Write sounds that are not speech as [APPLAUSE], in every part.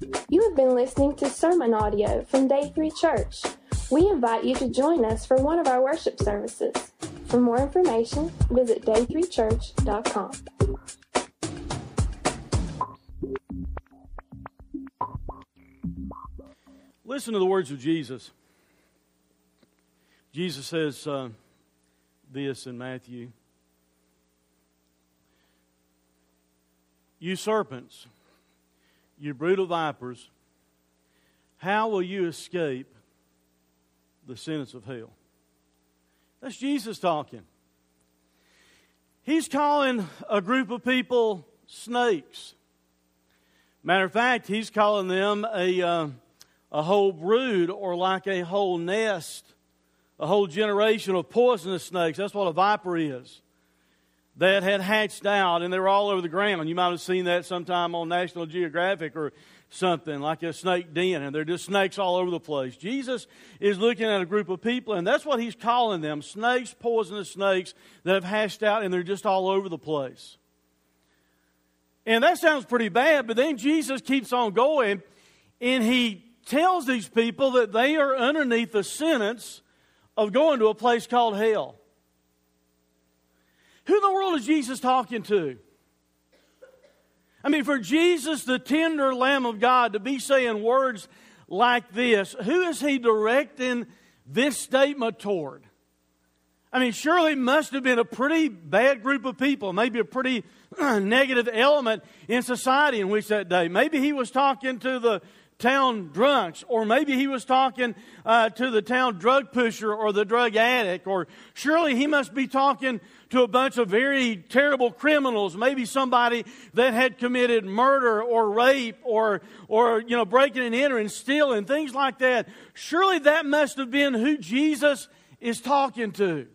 You have been listening to sermon audio from Day 3 Church. We invite you to join us for one of our worship services. For more information, visit day3church.com. Listen to the words of Jesus. Jesus says uh, this in Matthew You serpents, you brutal vipers, how will you escape the sentence of hell? That's Jesus talking. He's calling a group of people snakes. Matter of fact, he's calling them a, uh, a whole brood or like a whole nest, a whole generation of poisonous snakes. That's what a viper is that had hatched out and they were all over the ground. You might have seen that sometime on National Geographic or something like a snake den, and they're just snakes all over the place. Jesus is looking at a group of people, and that's what he's calling them snakes, poisonous snakes that have hatched out, and they're just all over the place. And that sounds pretty bad, but then Jesus keeps on going, and he tells these people that they are underneath the sentence of going to a place called hell. Who in the world is Jesus talking to? I mean, for Jesus, the tender Lamb of God, to be saying words like this, who is he directing this statement toward? I mean, surely it must have been a pretty bad group of people, maybe a pretty [CLEARS THROAT] negative element in society in which that day. Maybe he was talking to the town drunks, or maybe he was talking uh, to the town drug pusher or the drug addict, or surely he must be talking to a bunch of very terrible criminals, maybe somebody that had committed murder or rape or, or you know, breaking and entering, stealing, things like that. Surely that must have been who Jesus is talking to.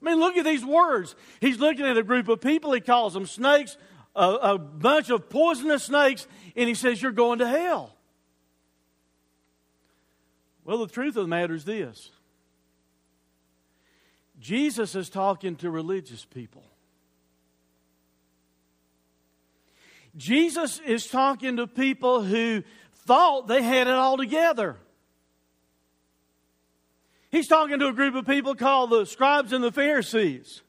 I mean, look at these words. He's looking at a group of people, he calls them snakes, a, a bunch of poisonous snakes, and he says, You're going to hell. Well, the truth of the matter is this Jesus is talking to religious people. Jesus is talking to people who thought they had it all together. He's talking to a group of people called the scribes and the Pharisees.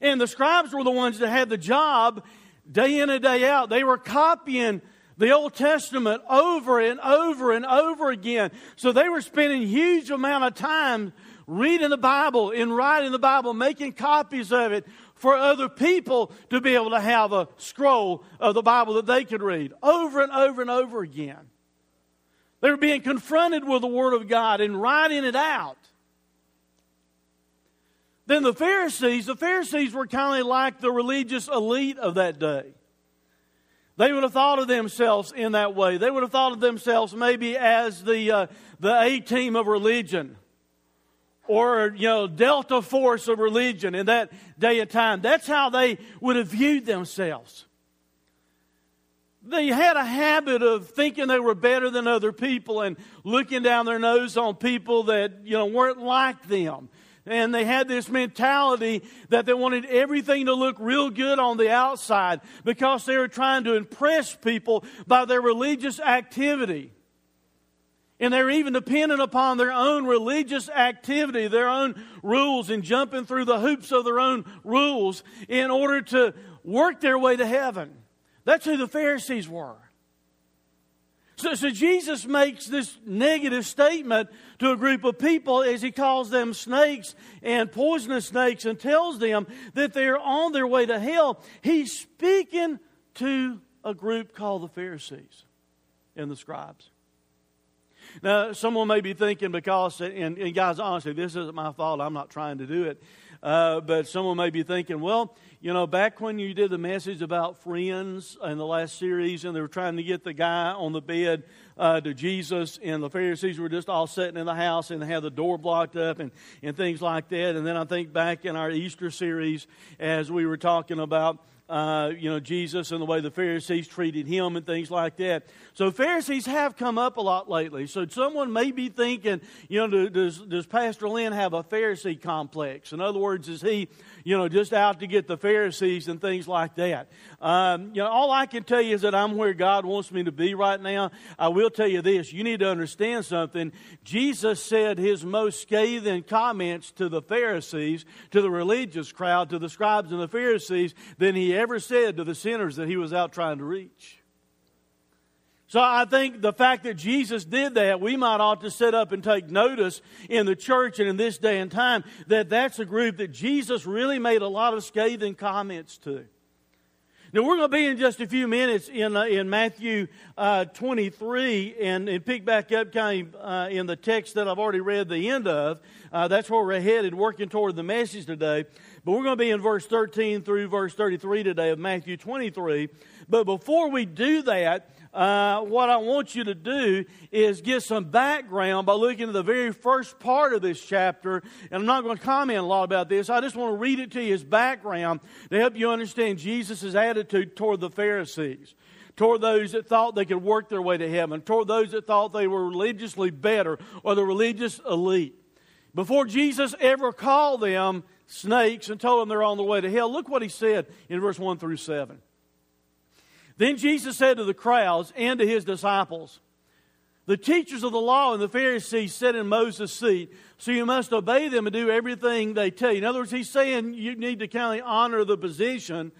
And the scribes were the ones that had the job day in and day out. They were copying the Old Testament over and over and over again. So they were spending huge amount of time reading the Bible and writing the Bible, making copies of it for other people to be able to have a scroll of the Bible that they could read over and over and over again. They were being confronted with the Word of God and writing it out. Then the Pharisees, the Pharisees were kind of like the religious elite of that day. They would have thought of themselves in that way. They would have thought of themselves maybe as the, uh, the A team of religion or, you know, Delta force of religion in that day and time. That's how they would have viewed themselves. They had a habit of thinking they were better than other people and looking down their nose on people that, you know, weren't like them. And they had this mentality that they wanted everything to look real good on the outside because they were trying to impress people by their religious activity. And they're even dependent upon their own religious activity, their own rules, and jumping through the hoops of their own rules in order to work their way to heaven. That's who the Pharisees were. So, so, Jesus makes this negative statement to a group of people as he calls them snakes and poisonous snakes and tells them that they're on their way to hell. He's speaking to a group called the Pharisees and the scribes. Now, someone may be thinking because, and, and guys, honestly, this isn't my fault. I'm not trying to do it. Uh, but someone may be thinking, well, you know, back when you did the message about friends in the last series, and they were trying to get the guy on the bed uh, to Jesus, and the Pharisees were just all sitting in the house and had the door blocked up and, and things like that. And then I think back in our Easter series, as we were talking about uh, you know, Jesus and the way the Pharisees treated him and things like that. So Pharisees have come up a lot lately. So someone may be thinking, you know, does, does Pastor Lynn have a Pharisee complex? In other words, is he, you know, just out to get the Pharisees and things like that? Um, you know, all I can tell you is that I'm where God wants me to be right now. I will tell you this: you need to understand something. Jesus said his most scathing comments to the Pharisees, to the religious crowd, to the scribes and the Pharisees, than he ever said to the sinners that he was out trying to reach. So I think the fact that Jesus did that, we might ought to sit up and take notice in the church and in this day and time that that's a group that Jesus really made a lot of scathing comments to. Now we're going to be in just a few minutes in uh, in Matthew uh, 23 and, and pick back up kind of uh, in the text that I've already read the end of. Uh, that's where we're headed, working toward the message today. But we're going to be in verse 13 through verse 33 today of Matthew 23. But before we do that, uh, what I want you to do is get some background by looking at the very first part of this chapter. And I'm not going to comment a lot about this. I just want to read it to you as background to help you understand Jesus' attitude toward the Pharisees toward those that thought they could work their way to heaven, toward those that thought they were religiously better or the religious elite. Before Jesus ever called them snakes and told them they're on the way to hell, look what he said in verse 1 through 7. Then Jesus said to the crowds and to his disciples, The teachers of the law and the Pharisees sit in Moses' seat, so you must obey them and do everything they tell you. In other words, he's saying you need to kind of honor the position.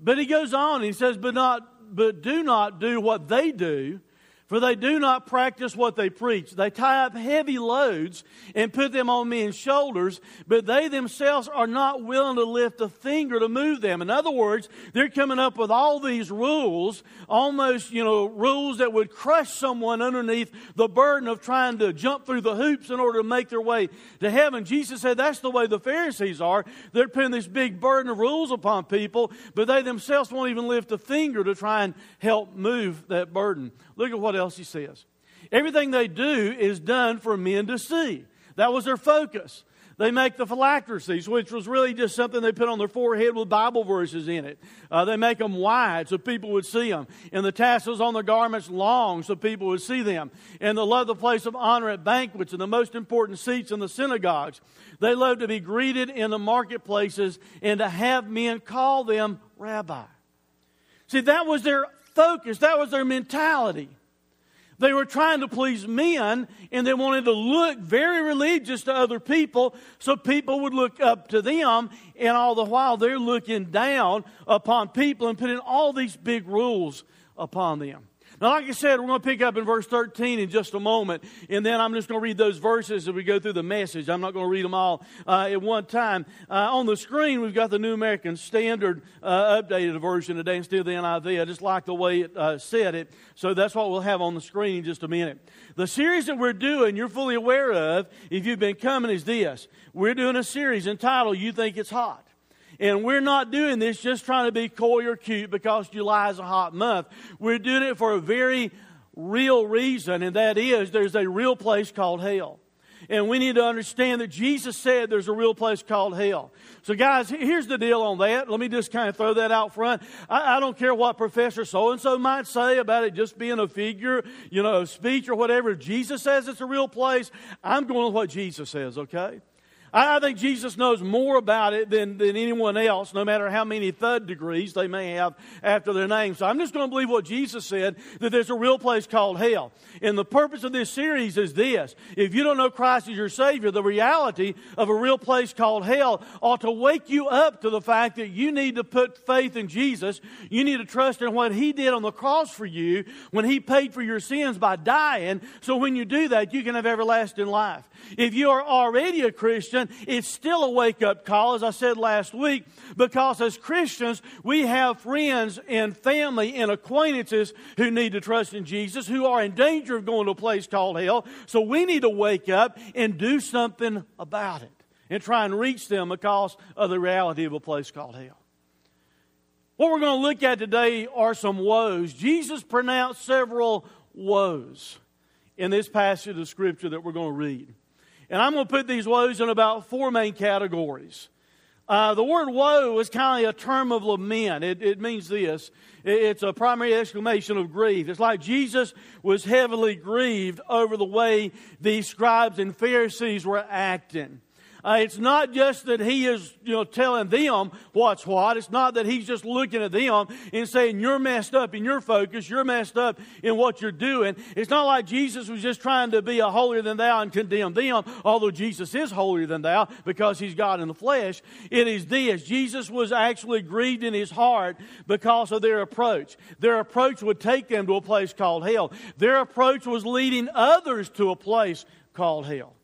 But he goes on, he says, But not but do not do what they do, for they do not practice what they preach. They tie up heavy loads and put them on men's shoulders, but they themselves are not willing to lift a finger to move them. In other words, they're coming up with all these rules, almost, you know, rules that would crush someone underneath the burden of trying to jump through the hoops in order to make their way to heaven. Jesus said that's the way the Pharisees are. They're putting this big burden of rules upon people, but they themselves won't even lift a finger to try and help move that burden. Look at what else he says. Everything they do is done for men to see. That was their focus. They make the phylacteries, which was really just something they put on their forehead with Bible verses in it. Uh, they make them wide so people would see them. And the tassels on their garments long so people would see them. And they love the place of honor at banquets and the most important seats in the synagogues. They love to be greeted in the marketplaces and to have men call them rabbi. See, that was their focus, that was their mentality. They were trying to please men and they wanted to look very religious to other people so people would look up to them. And all the while they're looking down upon people and putting all these big rules upon them. Now, like I said, we're going to pick up in verse 13 in just a moment, and then I'm just going to read those verses as we go through the message. I'm not going to read them all uh, at one time. Uh, on the screen, we've got the New American Standard uh, updated version today instead of the NIV. I just like the way it uh, said it, so that's what we'll have on the screen in just a minute. The series that we're doing, you're fully aware of, if you've been coming, is this. We're doing a series entitled You Think It's Hot. And we're not doing this just trying to be coy or cute because July is a hot month. We're doing it for a very real reason, and that is there's a real place called hell. And we need to understand that Jesus said there's a real place called hell. So, guys, here's the deal on that. Let me just kind of throw that out front. I, I don't care what Professor so and so might say about it just being a figure, you know, a speech or whatever. If Jesus says it's a real place, I'm going with what Jesus says, okay? I think Jesus knows more about it than, than anyone else, no matter how many third degrees they may have after their name. So I'm just going to believe what Jesus said, that there's a real place called hell. And the purpose of this series is this. If you don't know Christ as your Savior, the reality of a real place called hell ought to wake you up to the fact that you need to put faith in Jesus. You need to trust in what He did on the cross for you when He paid for your sins by dying. So when you do that, you can have everlasting life. If you are already a Christian, it's still a wake up call, as I said last week, because as Christians, we have friends and family and acquaintances who need to trust in Jesus, who are in danger of going to a place called hell. So we need to wake up and do something about it and try and reach them because of the reality of a place called hell. What we're going to look at today are some woes. Jesus pronounced several woes in this passage of Scripture that we're going to read. And I'm going to put these woes in about four main categories. Uh, the word woe is kind of a term of lament. It, it means this it's a primary exclamation of grief. It's like Jesus was heavily grieved over the way the scribes and Pharisees were acting. Uh, it's not just that he is, you know, telling them what's what. It's not that he's just looking at them and saying, you're messed up in your focus. You're messed up in what you're doing. It's not like Jesus was just trying to be a holier than thou and condemn them, although Jesus is holier than thou because he's God in the flesh. It is this. Jesus was actually grieved in his heart because of their approach. Their approach would take them to a place called hell. Their approach was leading others to a place called hell.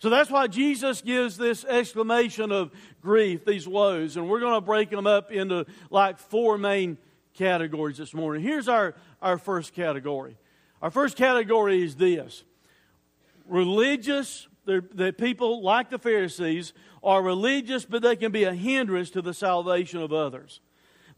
So that's why Jesus gives this exclamation of grief, these woes. And we're going to break them up into like four main categories this morning. Here's our, our first category. Our first category is this religious, the people like the Pharisees are religious, but they can be a hindrance to the salvation of others.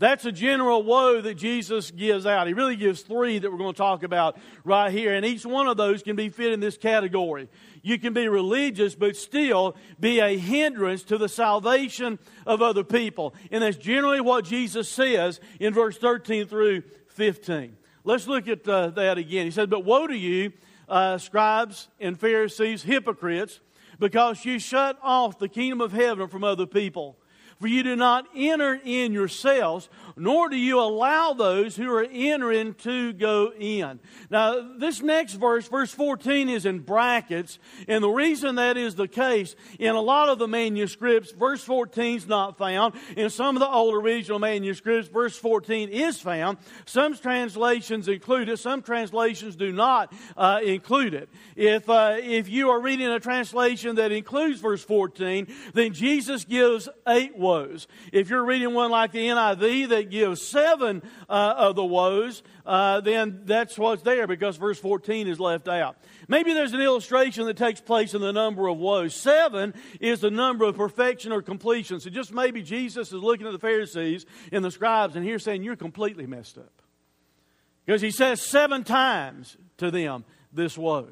That's a general woe that Jesus gives out. He really gives three that we're going to talk about right here, and each one of those can be fit in this category. You can be religious, but still be a hindrance to the salvation of other people. And that's generally what Jesus says in verse 13 through 15. Let's look at uh, that again. He said, But woe to you, uh, scribes and Pharisees, hypocrites, because you shut off the kingdom of heaven from other people. For you do not enter in yourselves, nor do you allow those who are entering to go in. Now, this next verse, verse 14, is in brackets, and the reason that is the case, in a lot of the manuscripts, verse 14 is not found. In some of the old original manuscripts, verse 14 is found. Some translations include it, some translations do not uh, include it. If, uh, if you are reading a translation that includes verse 14, then Jesus gives eight words woes. If you're reading one like the NIV that gives seven uh, of the woes, uh, then that's what's there because verse 14 is left out. Maybe there's an illustration that takes place in the number of woes. Seven is the number of perfection or completion. So just maybe Jesus is looking at the Pharisees and the scribes and here saying, You're completely messed up. Because he says seven times to them this woe.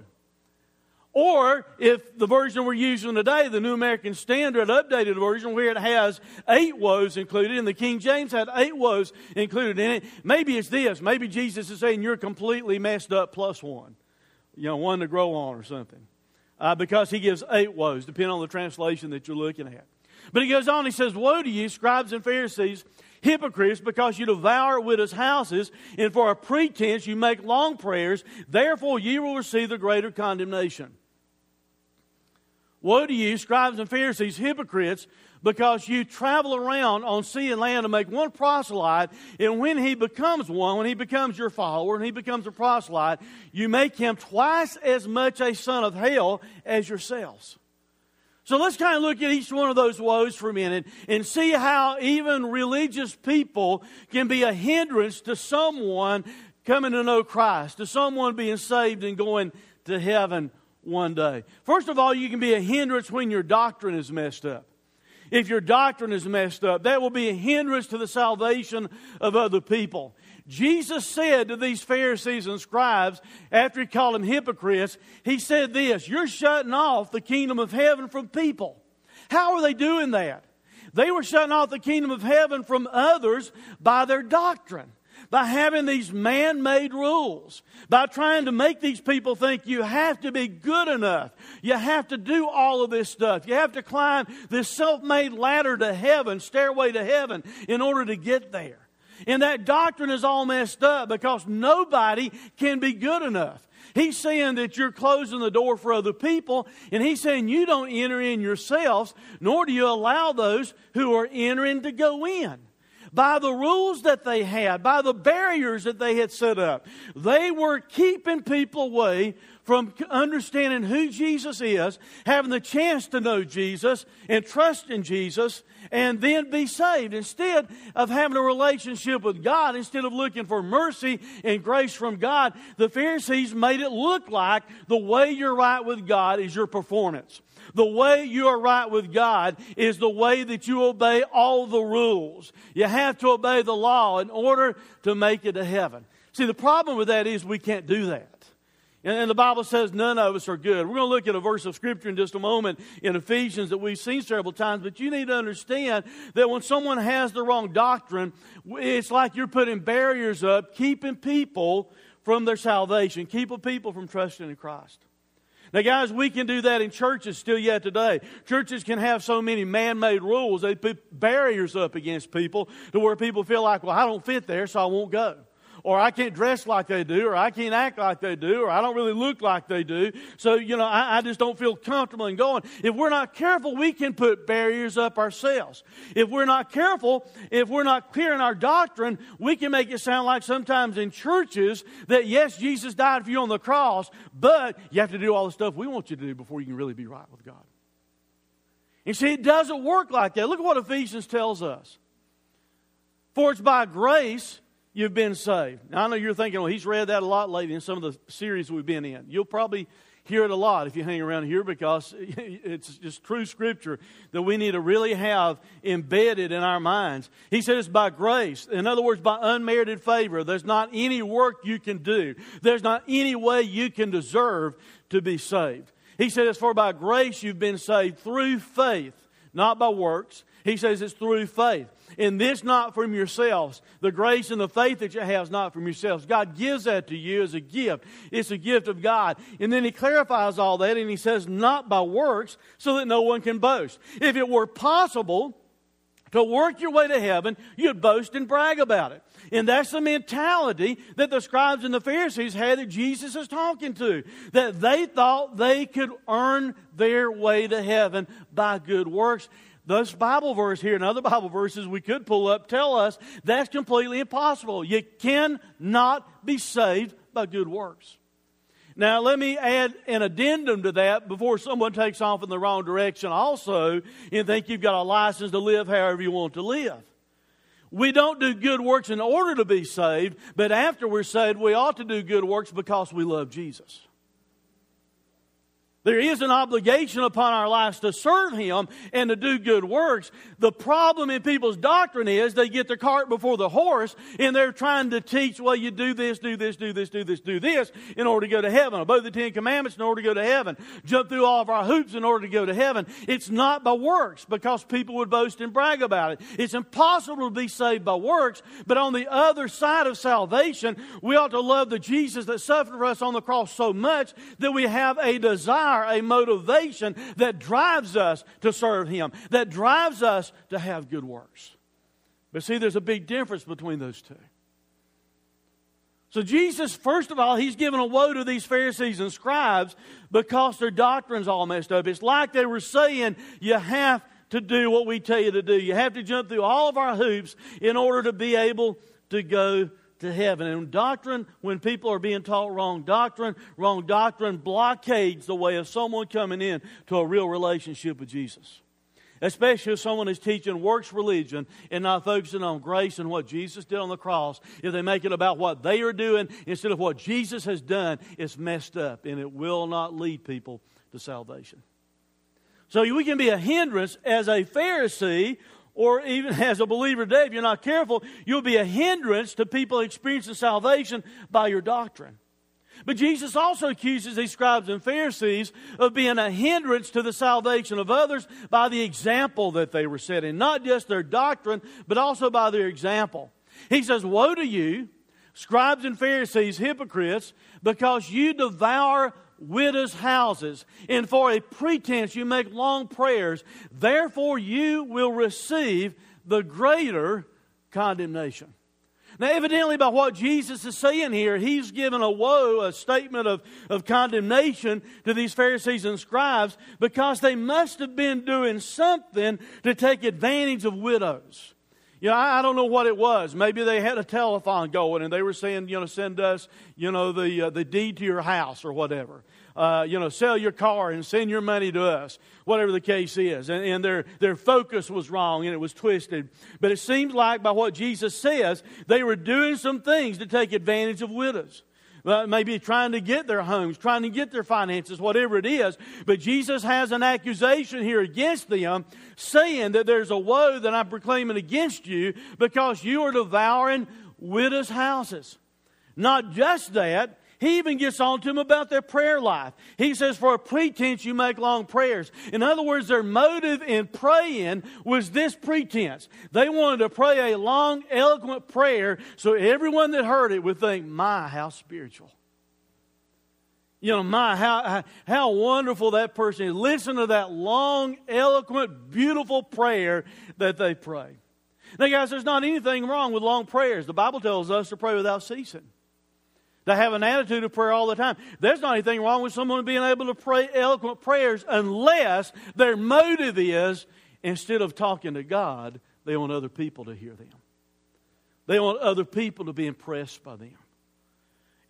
Or if the version we're using today, the New American Standard updated version, where it has eight woes included, and the King James had eight woes included in it, maybe it's this. Maybe Jesus is saying you're completely messed up plus one. You know, one to grow on or something. Uh, because he gives eight woes, depending on the translation that you're looking at. But he goes on, he says, Woe to you, scribes and Pharisees, hypocrites, because you devour widows' houses, and for a pretense you make long prayers, therefore ye will receive the greater condemnation. Woe to you, scribes and Pharisees, hypocrites, because you travel around on sea and land to make one proselyte, and when he becomes one, when he becomes your follower, and he becomes a proselyte, you make him twice as much a son of hell as yourselves. So let's kind of look at each one of those woes for a minute and see how even religious people can be a hindrance to someone coming to know Christ, to someone being saved and going to heaven one day. First of all, you can be a hindrance when your doctrine is messed up. If your doctrine is messed up, that will be a hindrance to the salvation of other people. Jesus said to these Pharisees and scribes, after he called them hypocrites, he said this You're shutting off the kingdom of heaven from people. How are they doing that? They were shutting off the kingdom of heaven from others by their doctrine by having these man made rules, by trying to make these people think you have to be good enough. You have to do all of this stuff. You have to climb this self made ladder to heaven, stairway to heaven, in order to get there. And that doctrine is all messed up because nobody can be good enough. He's saying that you're closing the door for other people, and he's saying you don't enter in yourselves, nor do you allow those who are entering to go in by the rules that they had, by the barriers that they had set up. They were keeping people away from understanding who Jesus is, having the chance to know Jesus and trust in Jesus, and then be saved. Instead of having a relationship with God, instead of looking for mercy and grace from God, the Pharisees made it look like the way you're right with God is your performance. The way you are right with God is the way that you obey all the rules. You have to obey the law in order to make it to heaven. See, the problem with that is we can't do that. And, the Bible says none of us are good. We're going to look at a verse of Scripture in just a moment in Ephesians that we've seen several times, but you need to understand that when someone has the wrong doctrine, it's like you're putting barriers up, keeping people from their salvation, keeping people from trusting in Christ. Now, guys, we can do that in churches still yet today. Churches can have so many man made rules, they put barriers up against people to where people feel like, well, I don't fit there, so I won't go or I can't dress like they do, or I can't act like they do, or I don't really look like they do. So, you know, I, I just don't feel comfortable in going. If we're not careful, we can put barriers up ourselves. If we're not careful, if we're not clear in our doctrine, we can make it sound like sometimes in churches that yes, Jesus died for you on the cross, but you have to do all the stuff we want you to do before you can really be right with God. You see, it doesn't work like that. Look at what Ephesians tells us. For it's by grace you've been saved. Now, I know you're thinking, well, he's read that a lot lately in some of the series we've been in. You'll probably hear it a lot if you hang around here because [LAUGHS] it's just true scripture that we need to really have embedded in our minds. He says by grace. In other words, by unmerited favor. There's not any work you can do. There's not any way you can deserve to be saved. He says, for by grace you've been saved through faith, not by works. He says it's through faith. And this not from yourselves. The grace and the faith that you have is not from yourselves. God gives that to you as a gift. It's a gift of God. And then he clarifies all that and he says, not by works, so that no one can boast. If it were possible, to work your way to heaven, you'd boast and brag about it. And that's the mentality that the scribes and the Pharisees had that Jesus is talking to. That they thought they could earn their way to heaven by good works. Those Bible verse here and other Bible verses we could pull up tell us that's completely impossible. You cannot be saved by good works. Now, let me add an addendum to that before someone takes off in the wrong direction also and think you've got a license to live however you want to live. We don't do good works in order to be saved, but after we're saved, we ought to do good works because we love Jesus. There is an obligation upon our lives to serve Him and to do good works. The problem in people's doctrine is they get the cart before the horse and they're trying to teach, well, you do this, do this, do this, do this, do this in order to go to heaven. Obey the Ten Commandments in order to go to heaven. Jump through all of our hoops in order to go to heaven. It's not by works because people would boast and brag about it. It's impossible to be saved by works, but on the other side of salvation, we ought to love the Jesus that suffered for us on the cross so much that we have a desire desire, a motivation that drives us to serve Him, that drives us to have good works. But see, there's a big difference between those two. So, Jesus, first of all, he's given a woe to these Pharisees and scribes because their doctrine's all messed up. It's like they were saying, you have to do what we tell you to do. You have to jump through all of our hoops in order to be able to go to heaven. And doctrine, when people are being taught wrong doctrine, wrong doctrine blockades the way of someone coming in to a real relationship with Jesus. Especially if someone is teaching works religion and not focusing on grace and what Jesus did on the cross. If they make it about what they are doing instead of what Jesus has done, it's messed up and it will not lead people to salvation. So we can be a hindrance as a Pharisee or even [LAUGHS] as a believer today, if you're not careful, you'll be a hindrance to people experiencing salvation by your doctrine. But Jesus also accuses these scribes and Pharisees of being a hindrance to the salvation of others by the example that they were setting. Not just their doctrine, but also by their example. He says, Woe to you, scribes and Pharisees, hypocrites, because you devour widows' houses, and for a pretense you make long prayers. Therefore, you will receive the greater condemnation. Now, evidently, by what Jesus is saying here, he's given a woe, a statement of, of condemnation to these Pharisees and scribes because they must have been doing something to take advantage of widows. You know, I, I, don't know what it was. Maybe they had a telephone going and they were saying, you know, send us, you know, the, uh, the deed to your house or whatever. Uh, you know, sell your car and send your money to us, whatever the case is. And, and their, their focus was wrong and it was twisted. But it seems like by what Jesus says, they were doing some things to take advantage of widows maybe trying to get their homes, trying to get their finances, whatever it is. But Jesus has an accusation here against them, saying that there's a woe that I'm proclaiming against you because you are devouring widows' houses. Not just that, He even gets on to them about their prayer life. He says, For a pretense, you make long prayers. In other words, their motive in praying was this pretense. They wanted to pray a long, eloquent prayer so everyone that heard it would think, My, how spiritual. You know, my, how, how wonderful that person is. Listen to that long, eloquent, beautiful prayer that they pray. Now, guys, there's not anything wrong with long prayers. The Bible tells us to pray without ceasing to have an attitude of prayer all the time. There's not anything wrong with someone being able to pray eloquent prayers unless their motive is instead of talking to God, they want other people to hear them. They want other people to be impressed by them.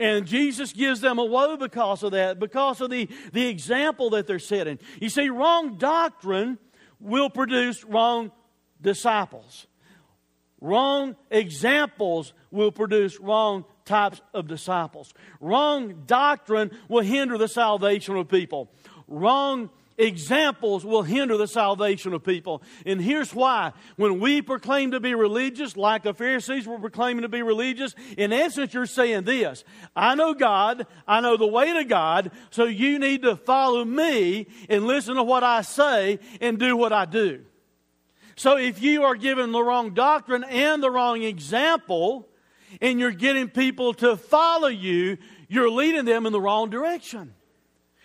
And Jesus gives them a woe because of that, because of the, the example that they're setting. You see, wrong doctrine will produce wrong disciples. Wrong examples will produce wrong types of disciples. Wrong doctrine will hinder the salvation of people. Wrong examples will hinder the salvation of people. And here's why. When we proclaim to be religious, like the Pharisees were proclaiming to be religious, in essence, you're saying this I know God, I know the way to God, so you need to follow me and listen to what I say and do what I do. So if you are given the wrong doctrine and the wrong example, and you're getting people to follow you, you're leading them in the wrong direction.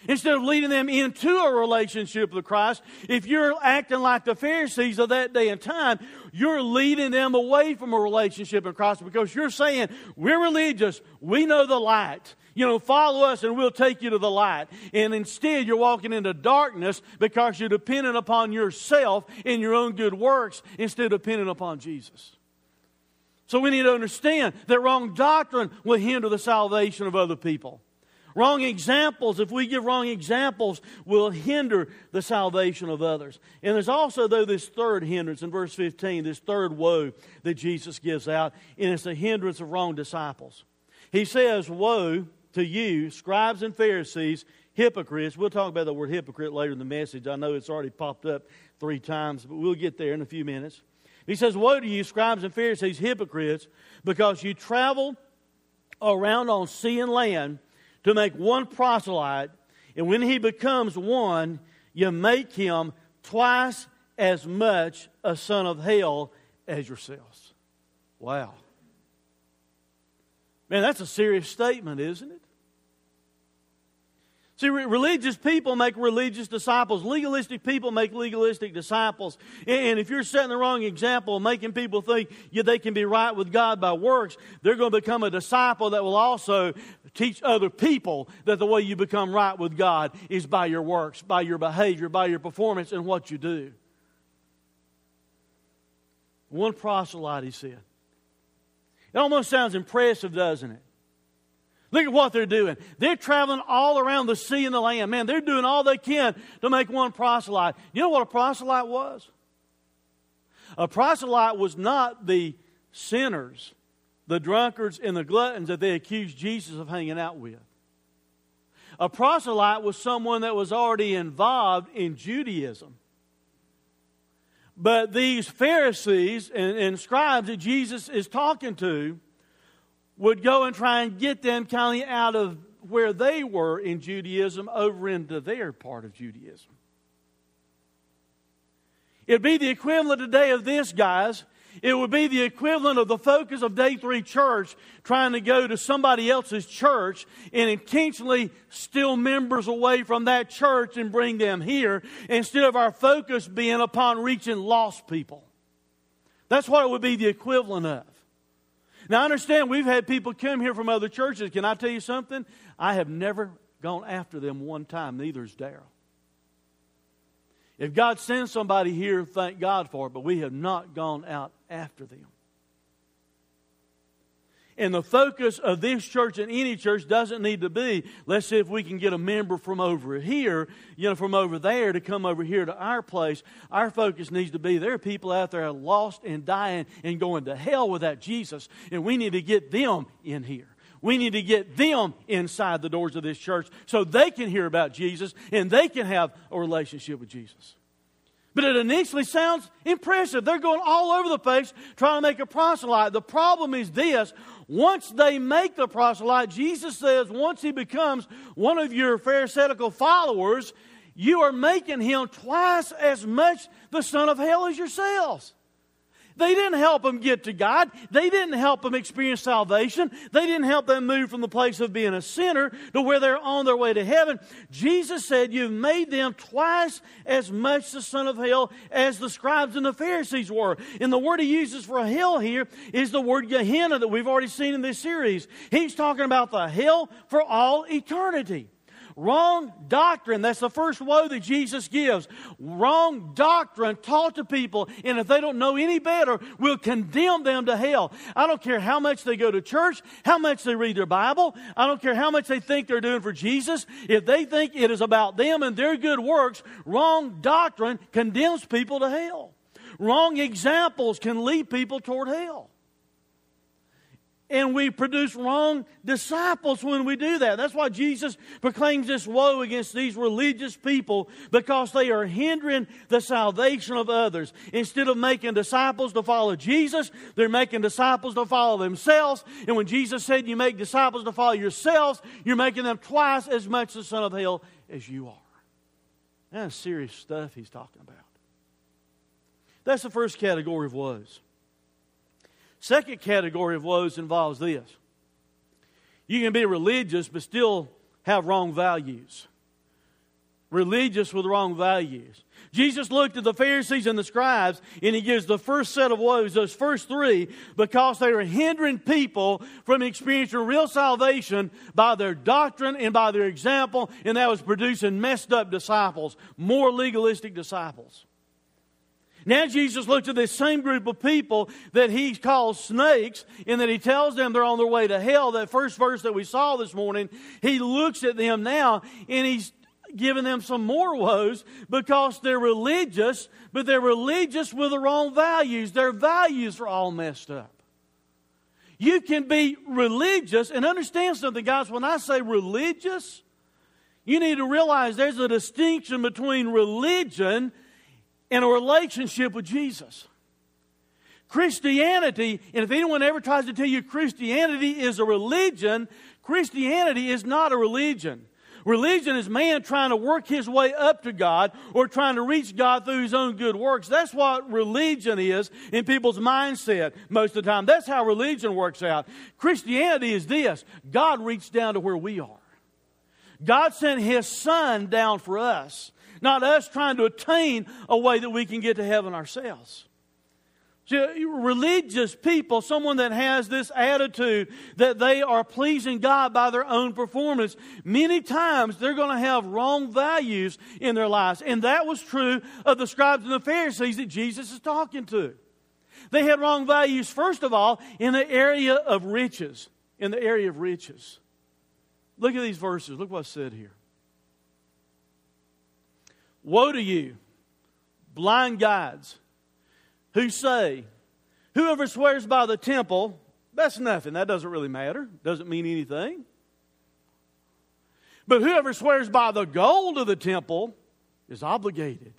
Instead of leading them into a relationship with Christ, if you're acting like the Pharisees of that day and time, you're leading them away from a relationship with Christ because you're saying, We're religious, we know the light. You know, follow us and we'll take you to the light. And instead, you're walking into darkness because you're dependent upon yourself and your own good works instead of dependent upon Jesus. So we need to understand that wrong doctrine will hinder the salvation of other people. Wrong examples, if we give wrong examples, will hinder the salvation of others. And there's also, though, this third hindrance in verse 15, this third woe that Jesus gives out, and it's the hindrance of wrong disciples. He says, Woe to you, scribes and Pharisees, hypocrites. We'll talk about the word hypocrite later in the message. I know it's already popped up three times, but we'll get there in a few minutes. He says, Woe to you, scribes and Pharisees, hypocrites, because you travel around on sea and land to make one proselyte, and when he becomes one, you make him twice as much a son of hell as yourselves. Wow. Man, that's a serious statement, isn't it? See, religious people make religious disciples. Legalistic people make legalistic disciples. And if you're setting the wrong example, making people think yeah, they can be right with God by works, they're going to become a disciple that will also teach other people that the way you become right with God is by your works, by your behavior, by your performance, and what you do. One proselyte, he said. It almost sounds impressive, doesn't it? Look at what they're doing. They're traveling all around the sea and the land. Man, they're doing all they can to make one proselyte. You know what a proselyte was? A proselyte was not the sinners, the drunkards, and the gluttons that they accused Jesus of hanging out with. A proselyte was someone that was already involved in Judaism. But these Pharisees and, and scribes that Jesus is talking to, would go and try and get them kind of out of where they were in Judaism over into their part of Judaism. It'd be the equivalent today of this, guys. It would be the equivalent of the focus of Day 3 Church trying to go to somebody else's church and intentionally steal members away from that church and bring them here instead of our focus being upon reaching lost people. That's what it would be the equivalent of. Now, I understand we've had people come here from other churches. Can I tell you something? I have never gone after them one time, neither has Daryl. If God sends somebody here, thank God for it, but we have not gone out after them. And the focus of this church and any church doesn't need to be, let's see if we can get a member from over here, you know, from over there to come over here to our place. Our focus needs to be there are people out there lost and dying and going to hell without Jesus. And we need to get them in here. We need to get them inside the doors of this church so they can hear about Jesus and they can have a relationship with Jesus. But it initially sounds impressive. They're going all over the place trying to make a proselyte. The problem is this once they make the proselyte, Jesus says, once he becomes one of your Pharisaical followers, you are making him twice as much the son of hell as yourselves. They didn't help them get to God. They didn't help them experience salvation. They didn't help them move from the place of being a sinner to where they're on their way to heaven. Jesus said, You've made them twice as much the son of hell as the scribes and the Pharisees were. And the word he uses for hell here is the word Gehenna that we've already seen in this series. He's talking about the hell for all eternity. Wrong doctrine, that's the first woe that Jesus gives. Wrong doctrine taught to people, and if they don't know any better, will condemn them to hell. I don't care how much they go to church, how much they read their Bible, I don't care how much they think they're doing for Jesus. If they think it is about them and their good works, wrong doctrine condemns people to hell. Wrong examples can lead people toward hell and we produce wrong disciples when we do that. That's why Jesus proclaims this woe against these religious people because they are hindering the salvation of others. Instead of making disciples to follow Jesus, they're making disciples to follow themselves. And when Jesus said you make disciples to follow yourselves, you're making them twice as much the son of hell as you are. That's serious stuff he's talking about. That's the first category of woes. Second category of woes involves this you can be religious but still have wrong values. Religious with wrong values. Jesus looked at the Pharisees and the scribes and he gives the first set of woes, those first three, because they were hindering people from experiencing real salvation by their doctrine and by their example, and that was producing messed up disciples, more legalistic disciples. Now Jesus looks at this same group of people that he calls snakes and that he tells them they're on their way to hell. That first verse that we saw this morning, he looks at them now and he's giving them some more woes because they're religious, but they're religious with the wrong values. Their values are all messed up. You can be religious and understand something, guys. When I say religious, you need to realize there's a distinction between religion in a relationship with Jesus. Christianity, and if anyone ever tries to tell you Christianity is a religion, Christianity is not a religion. Religion is man trying to work his way up to God or trying to reach God through his own good works. That's what religion is in people's mindset most of the time. That's how religion works out. Christianity is this God reached down to where we are. God sent his son down for us not us trying to attain a way that we can get to heaven ourselves. Religious people, someone that has this attitude that they are pleasing God by their own performance, many times they're going to have wrong values in their lives. And that was true of the scribes and the Pharisees that Jesus is talking to. They had wrong values, first of all, in the area of riches. In the area of riches. Look at these verses. Look what's said here. Woe to you, blind guides, who say, Whoever swears by the temple, that's nothing. That doesn't really matter. Doesn't mean anything. But whoever swears by the gold of the temple is obligated.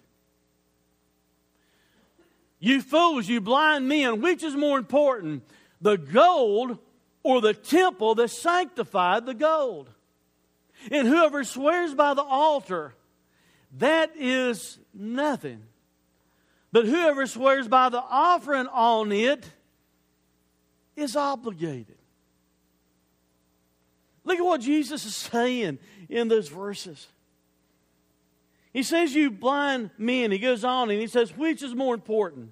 You fools, you blind men, which is more important, the gold or the temple that sanctified the gold? And whoever swears by the altar, that is nothing. But whoever swears by the offering on it is obligated. Look at what Jesus is saying in those verses. He says, You blind men. He goes on and he says, Which is more important?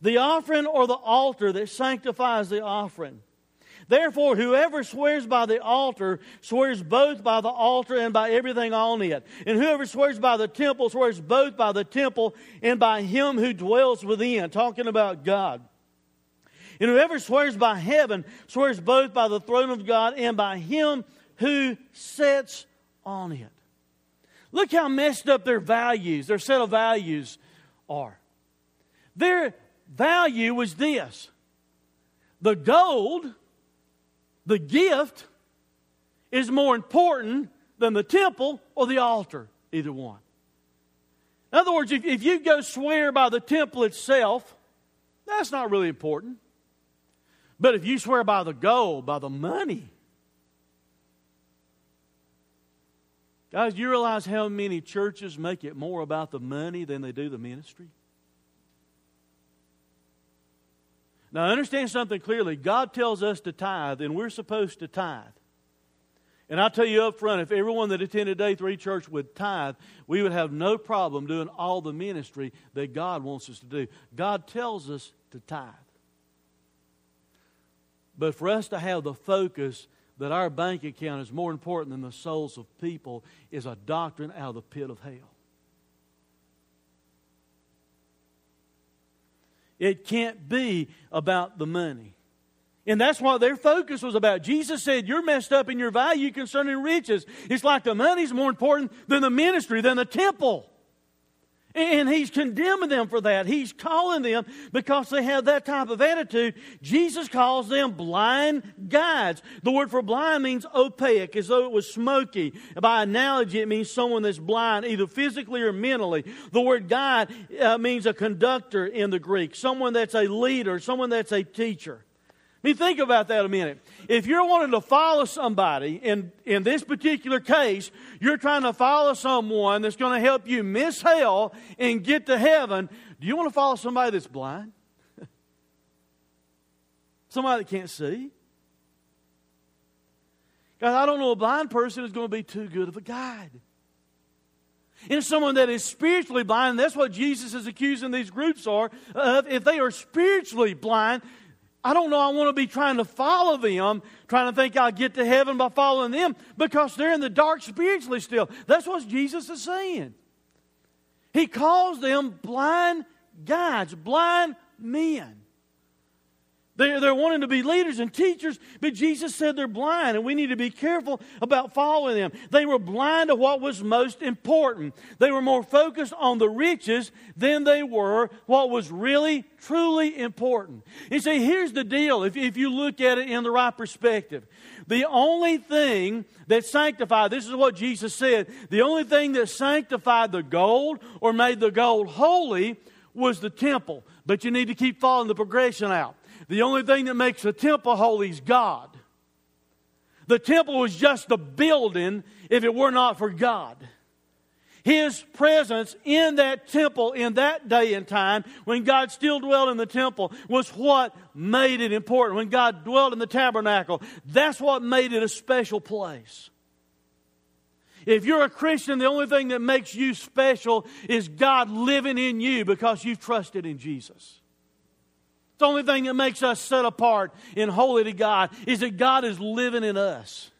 The offering or the altar that sanctifies the offering? Therefore, whoever swears by the altar swears both by the altar and by everything on it. And whoever swears by the temple swears both by the temple and by him who dwells within, talking about God. And whoever swears by heaven swears both by the throne of God and by him who sits on it. Look how messed up their values, their set of values are. Their value was this the gold the gift is more important than the temple or the altar, either one. In other words, if, if you go swear by the temple itself, that's not really important. But if you swear by the gold, by the money, guys, you realize how many churches make it more about the money than they do the ministry? Now, understand something clearly. God tells us to tithe, and we're supposed to tithe. And I'll tell you up front, if everyone that attended Day 3 Church would tithe, we would have no problem doing all the ministry that God wants us to do. God tells us to tithe. But for us to have the focus that our bank account is more important than the souls of people is a doctrine out of the pit of hell. It can't be about the money. And that's what their focus was about. Jesus said, You're messed up in your value concerning riches. It's like the money's more important than the ministry, than the temple. And he's condemning them for that. He's calling them because they have that type of attitude. Jesus calls them blind guides. The word for blind means opaque, as though it was smoky. By analogy, it means someone that's blind, either physically or mentally. The word guide uh, means a conductor in the Greek, someone that's a leader, someone that's a teacher. I mean, think about that a minute. If you're wanting to follow somebody, in, in this particular case, you're trying to follow someone that's going to help you miss hell and get to heaven, do you want to follow somebody that's blind? [LAUGHS] somebody that can't see? Guys, I don't know a blind person is going to be too good of a guide. And someone that is spiritually blind, that's what Jesus is accusing these groups are of. If they are spiritually blind, I don't know, I want to be trying to follow them, trying to think I'll get to heaven by following them because they're in the dark spiritually still. That's what Jesus is saying. He calls them blind guides, blind men. They're, they're wanting to be leaders and teachers, but Jesus said they're blind, and we need to be careful about following them. They were blind to what was most important. They were more focused on the riches than they were what was really, truly important. You see, here's the deal if, if you look at it in the right perspective. The only thing that sanctified, this is what Jesus said, the only thing that sanctified the gold or made the gold holy was the temple. But you need to keep following the progression out. The only thing that makes the temple holy is God. The temple was just a building if it were not for God. His presence in that temple in that day and time, when God still dwelled in the temple, was what made it important. When God dwelled in the tabernacle, that's what made it a special place. If you're a Christian, the only thing that makes you special is God living in you because you've trusted in Jesus. The only thing that makes us set apart and holy to God is that God is living in us.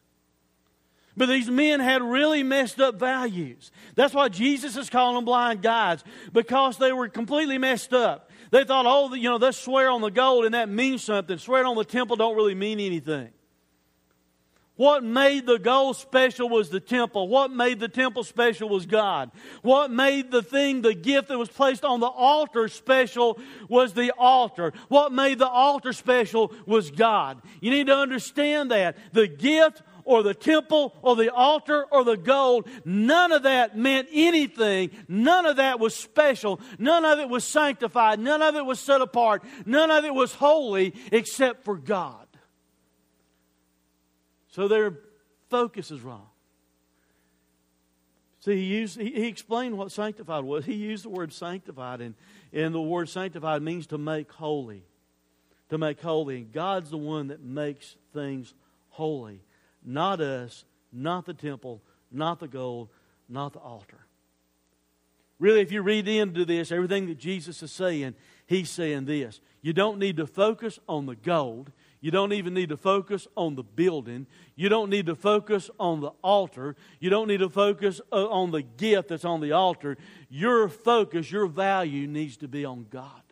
But these men had really messed up values. That's why Jesus is calling them blind guides, because they were completely messed up. They thought, oh, you know, let's swear on the gold and that means something. Swearing on the temple don't really mean anything. What made the gold special was the temple. What made the temple special was God. What made the thing, the gift that was placed on the altar special was the altar. What made the altar special was God. You need to understand that. The gift or the temple or the altar or the gold, none of that meant anything. None of that was special. None of it was sanctified. None of it was set apart. None of it was holy except for God. So their focus is wrong. See, he, used, he, he, explained what sanctified was. He used the word sanctified, and, and the word sanctified means to make holy. To make holy. And God's the one that makes things holy. Not us, not the temple, not the gold, not the altar. Really, if you read into this, everything that Jesus is saying, he's saying this. You don't need to focus on the gold. You don't even need to focus on the building. You don't need to focus on the altar. You don't need to focus uh, on the gift that's on the altar. Your focus, your value needs to be on God.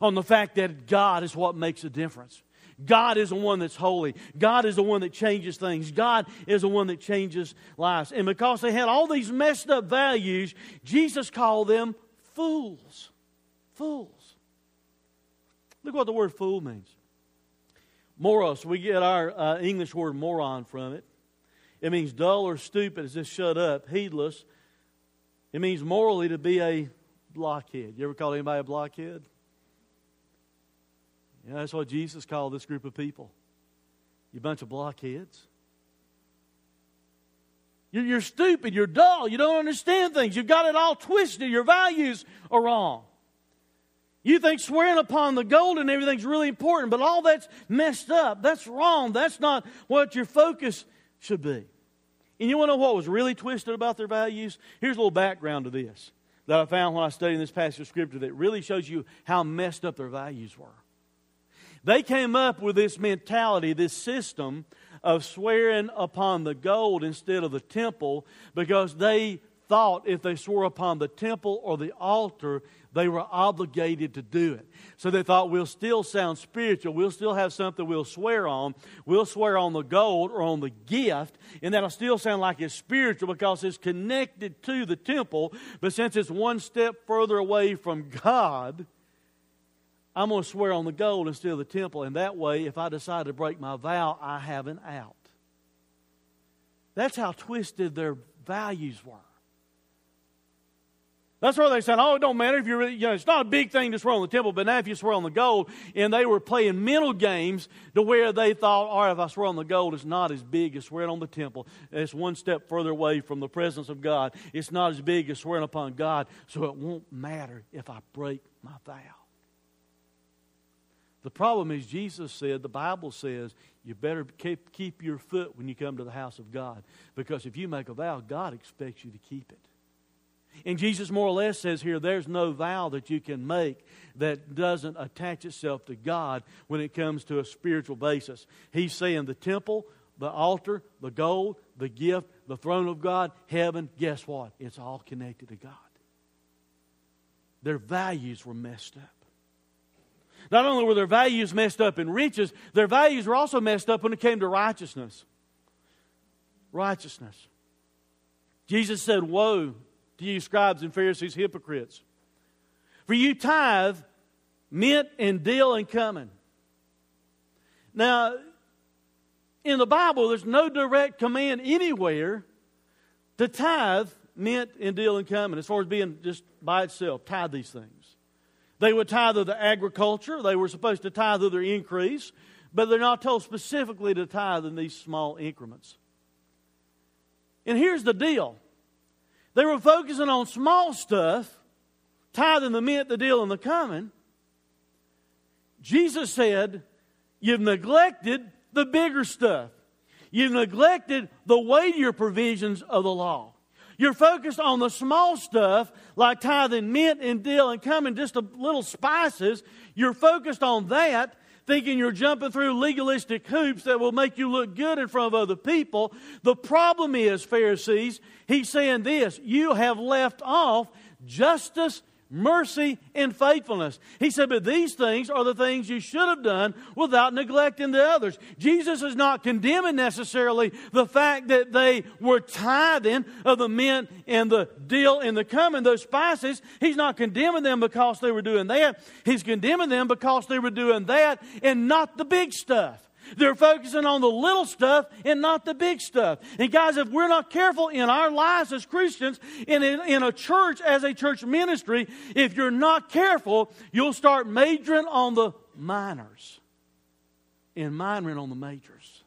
On the fact that God is what makes a difference. God is the one that's holy. God is the one that changes things. God is the one that changes lives. And because they had all these messed up values, Jesus called them fools. Fools. Look what the word fool means. Moros, we get our uh, English word moron from it. It means dull or stupid, as just shut up, heedless, It means morally to be a blockhead. You ever call anybody a blockhead? Yeah, that's what Jesus called this group of people. You bunch of blockheads. You're, you're stupid. You're dull. You don't understand things. You've got it all twisted. Your values are wrong. You think swearing upon the gold and everything's really important, but all that's messed up. That's wrong. That's not what your focus should be. And you want to know what was really twisted about their values? Here's a little background to this that I found when I studied this passage of Scripture that really shows you how messed up their values were. They came up with this mentality, this system of swearing upon the gold instead of the temple because they thought if they swore upon the temple or the altar, they were obligated to do it. So they thought, we'll still sound spiritual. We'll still have something we'll swear on. We'll swear on the gold or on the gift, and that'll still sound like it's spiritual because it's connected to the temple. But since it's one step further away from God, I'm going to swear on the gold instead of the temple. And that way, if I decide to break my vow, I have an out. That's how twisted their values were. That's where they said, oh, it don't matter if you're, you know, it's not a big thing to swear on the temple, but now if you swear on the gold, and they were playing mental games to where they thought, all right, if I swear on the gold, it's not as big as swearing on the temple. It's one step further away from the presence of God. It's not as big as swearing upon God, so it won't matter if I break my vow. The problem is, Jesus said, the Bible says, you better keep, keep your foot when you come to the house of God. Because if you make a vow, God expects you to keep it. And Jesus more or less says here there's no vow that you can make that doesn't attach itself to God when it comes to a spiritual basis. He's saying the temple, the altar, the gold, the gift, the throne of God, heaven, guess what? It's all connected to God. Their values were messed up. Not only were their values messed up in riches, their values were also messed up when it came to righteousness. Righteousness. Jesus said, Woe to you, scribes and Pharisees, hypocrites. For you tithe mint and dill and cumin. Now, in the Bible, there's no direct command anywhere to tithe mint and dill and cumin as far as being just by itself. Tithe these things. They would tithe of the agriculture, they were supposed to tithe of their increase, but they're not told specifically to tithe in these small increments. And here's the deal they were focusing on small stuff, tithing the mint, the dill, and the cumin. Jesus said, You've neglected the bigger stuff. You've neglected the weightier provisions of the law. You're focused on the small stuff like tithing mint and dill and cumin, just a little spices. You're focused on that thinking you're jumping through legalistic hoops that will make you look good in front of other people. The problem is, Pharisees, he's saying this you have left off justice mercy, and faithfulness. He said, But these things are the things you should have done without neglecting the others. Jesus is not condemning necessarily the fact that they were tithing of the mint and the dill and the cumin, those spices. He's not condemning them because they were doing that. He's condemning them because they were doing that and not the big stuff. They're focusing on the little stuff and not the big stuff. And guys, if we're not careful in our lives as Christians, in, in, a church, as a church ministry, if you're not careful, you'll start majoring on the minors and minoring on the majors.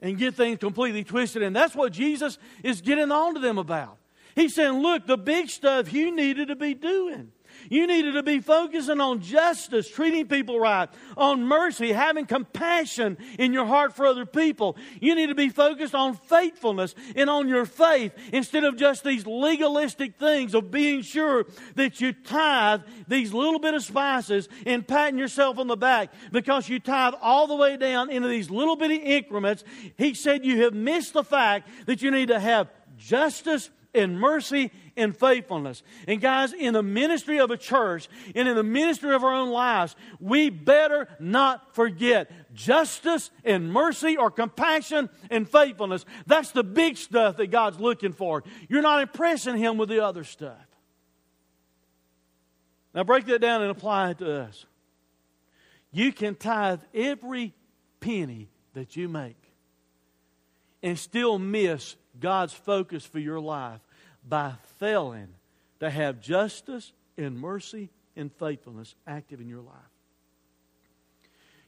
And get things completely twisted. And that's what Jesus is getting on to them about. He's saying, look, the big stuff you needed to be doing. You needed to be focusing on justice, treating people right, on mercy, having compassion in your heart for other people. You need to be focused on faithfulness and on your faith instead of just these legalistic things of being sure that you tithe these little bit of spices and patting yourself on the back because you tithe all the way down into these little bitty increments. He said you have missed the fact that you need to have justice and mercy and faithfulness. And guys, in the ministry of a church and in the ministry of our own lives, we better not forget justice and mercy or compassion and faithfulness. That's the big stuff that God's looking for. You're not impressing Him with the other stuff. Now, break that down and apply it to us. You can tithe every penny that you make and still miss God's focus for your life by failing to have justice and mercy and faithfulness active in your life.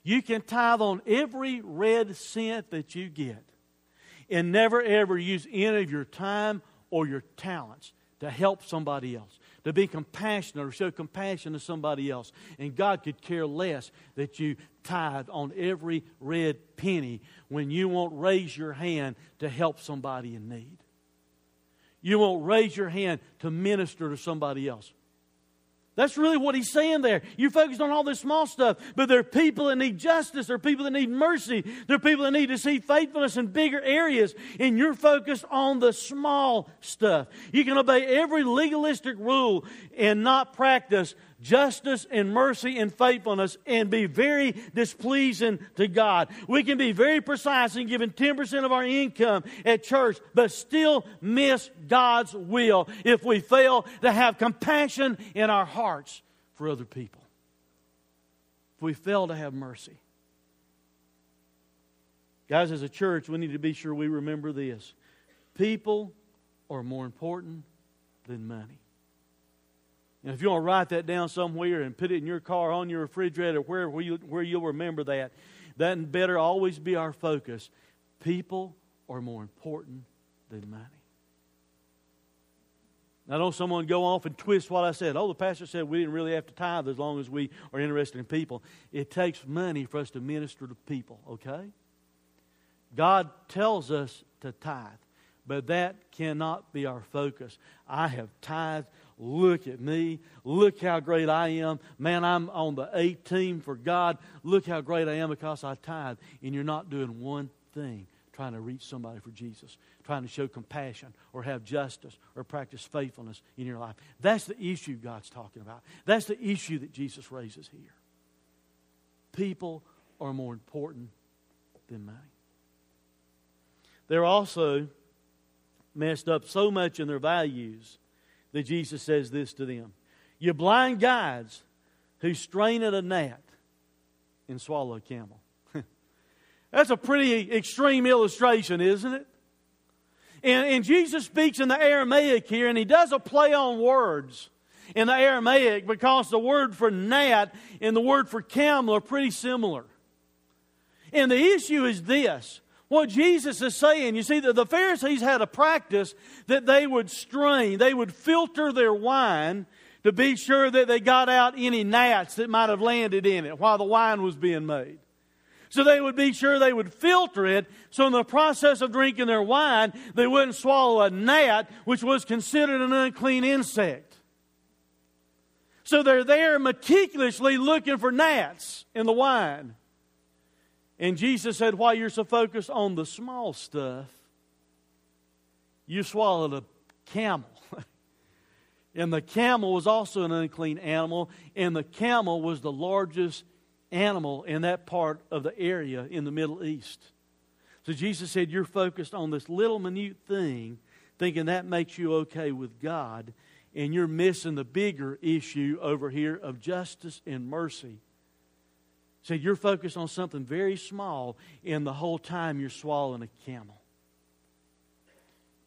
You can tithe on every red cent that you get and never ever use any of your time or your talents to help somebody else, to be compassionate or show compassion to somebody else. And God could care less that you tithe on every red penny when you won't raise your hand to help somebody in need. You won't raise your hand to minister to somebody else. That's really what he's saying there. You're focused on all this small stuff, but there are people that need justice. There are people that need mercy. There are people that need to see faithfulness in bigger areas, and you're focused on the small stuff. You can obey every legalistic rule and not practice justice and mercy and faithfulness and be very displeasing to God. We can be very precise in giving 10% of our income at church, but still miss God's will if we fail to have compassion in our hearts for other people. If we fail to have mercy. Guys, as a church, we need to be sure we remember this. People are more important than money. And if you want to write that down somewhere and put it in your car, on your refrigerator, where, you, where you'll remember that, that better always be our focus. People are more important than money. Now, don't someone go off and twist what I said. Oh, the pastor said we didn't really have to tithe as long as we are interested in people. It takes money for us to minister to people, okay? God tells us to tithe, but that cannot be our focus. I have tithed Look at me. Look how great I am. Man, I'm on the A team for God. Look how great I am because I tithe. And you're not doing one thing trying to reach somebody for Jesus, trying to show compassion or have justice or practice faithfulness in your life. That's the issue God's talking about. That's the issue that Jesus raises here. People are more important than money. They're also messed up so much in their values that Jesus says this to them You blind guides who strain at a gnat and swallow a camel. [LAUGHS] That's a pretty extreme illustration, isn't it? And, and, Jesus speaks in the Aramaic here, and he does a play on words in the Aramaic because the word for gnat and the word for camel are pretty similar. And the issue is this what Jesus is saying. You see, the, the Pharisees had a practice that they would strain, they would filter their wine to be sure that they got out any gnats that might have landed in it while the wine was being made. So they would be sure they would filter it. So in the process of drinking their wine, they wouldn't swallow a gnat, which was considered an unclean insect. So they're there meticulously looking for gnats in the wine. And Jesus said, While you're so focused on the small stuff, you swallowed a camel. [LAUGHS] and the camel was also an unclean animal, and the camel was the largest animal in that part of the area in the Middle East. So Jesus said, You're focused on this little minute thing, thinking that makes you okay with God, and you're missing the bigger issue over here of justice and mercy said you're focused on something very small, and the whole time you're swallowing a camel.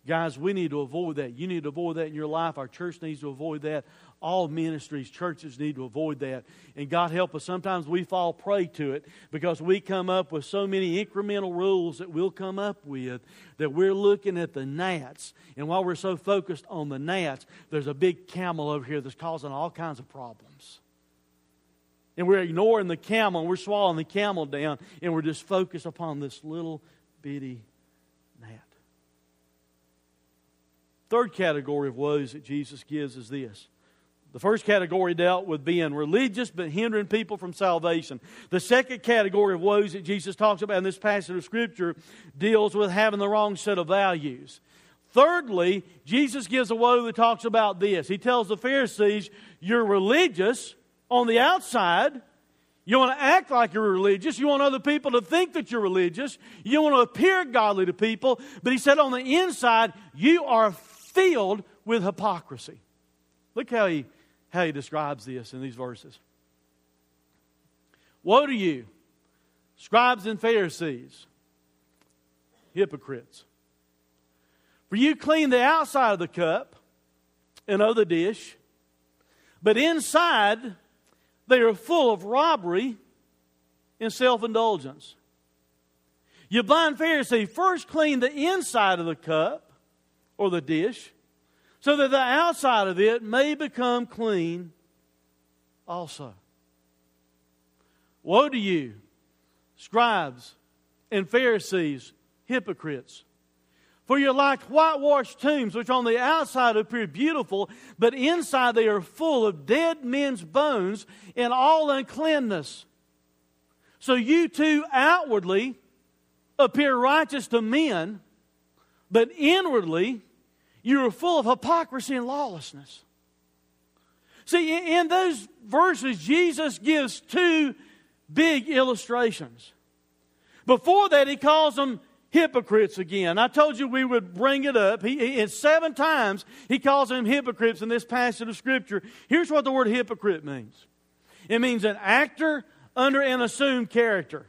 Guys, we need to avoid that. You need to avoid that in your life. Our church needs to avoid that. All ministries, churches need to avoid that. And God help us, sometimes we fall prey to it because we come up with so many incremental rules that we'll come up with that we're looking at the gnats. And while we're so focused on the gnats, there's a big camel over here that's causing all kinds of problems and we're ignoring the camel, and we're swallowing the camel down, and we're just focused upon this little bitty gnat. Third category of woes that Jesus gives is this. The first category dealt with being religious but hindering people from salvation. The second category of woes that Jesus talks about in this passage of Scripture deals with having the wrong set of values. Thirdly, Jesus gives a woe that talks about this. He tells the Pharisees, You're religious, on the outside, you want to act like you're religious. You want other people to think that you're religious. You want to appear godly to people. But he said on the inside, you are filled with hypocrisy. Look how he, how he describes this in these verses. Woe to you, scribes and Pharisees, hypocrites! For you clean the outside of the cup and of the dish, but inside they are full of robbery and self indulgence. You blind Pharisee, first clean the inside of the cup or the dish, so that the outside of it may become clean also. Woe to you, scribes and Pharisees, hypocrites! For you're like whitewashed tombs, which on the outside appear beautiful, but inside they are full of dead men's bones and all uncleanness. So you too outwardly appear righteous to men, but inwardly you are full of hypocrisy and lawlessness. See, in those verses, Jesus gives two big illustrations. Before that, he calls them hypocrites again. I told you we would bring it up. He, he, seven times he calls them hypocrites in this passage of Scripture. Here's what the word hypocrite means it means an actor under an assumed character.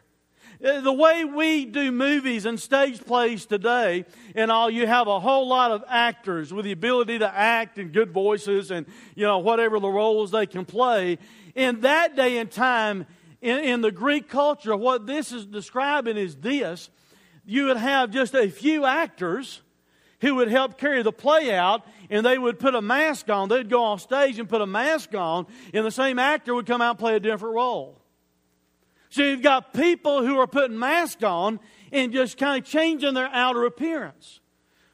Uh, the way we do movies and stage plays today, and all, you have a whole lot of actors with the ability to act and good voices and, you know, whatever the roles they can play. In that day and time, in, in the Greek culture, what this is describing is this you would have just a few actors who would help carry the play out, and they would put a mask on. They'd go on stage and put a mask on, and the same actor would come out and play a different role. So you've got people who are putting masks on and just kind of changing their outer appearance.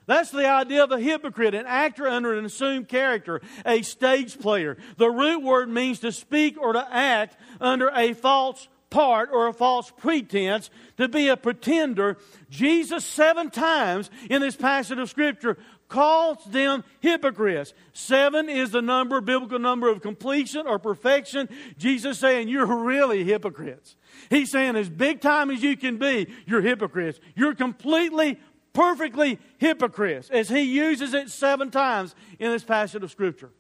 That's the idea of a hypocrite, an actor under an assumed character, a stage player. The root word means to speak or to act under a false part or a false pretense, to be a pretender. Jesus, seven times in this passage of Scripture, calls them hypocrites. Seven is the number, biblical number of completion or perfection. Jesus saying, You're really hypocrites. He's saying, as big time as you can be, you're hypocrites. You're completely, perfectly hypocrites, as he uses it seven times in this passage of Scripture.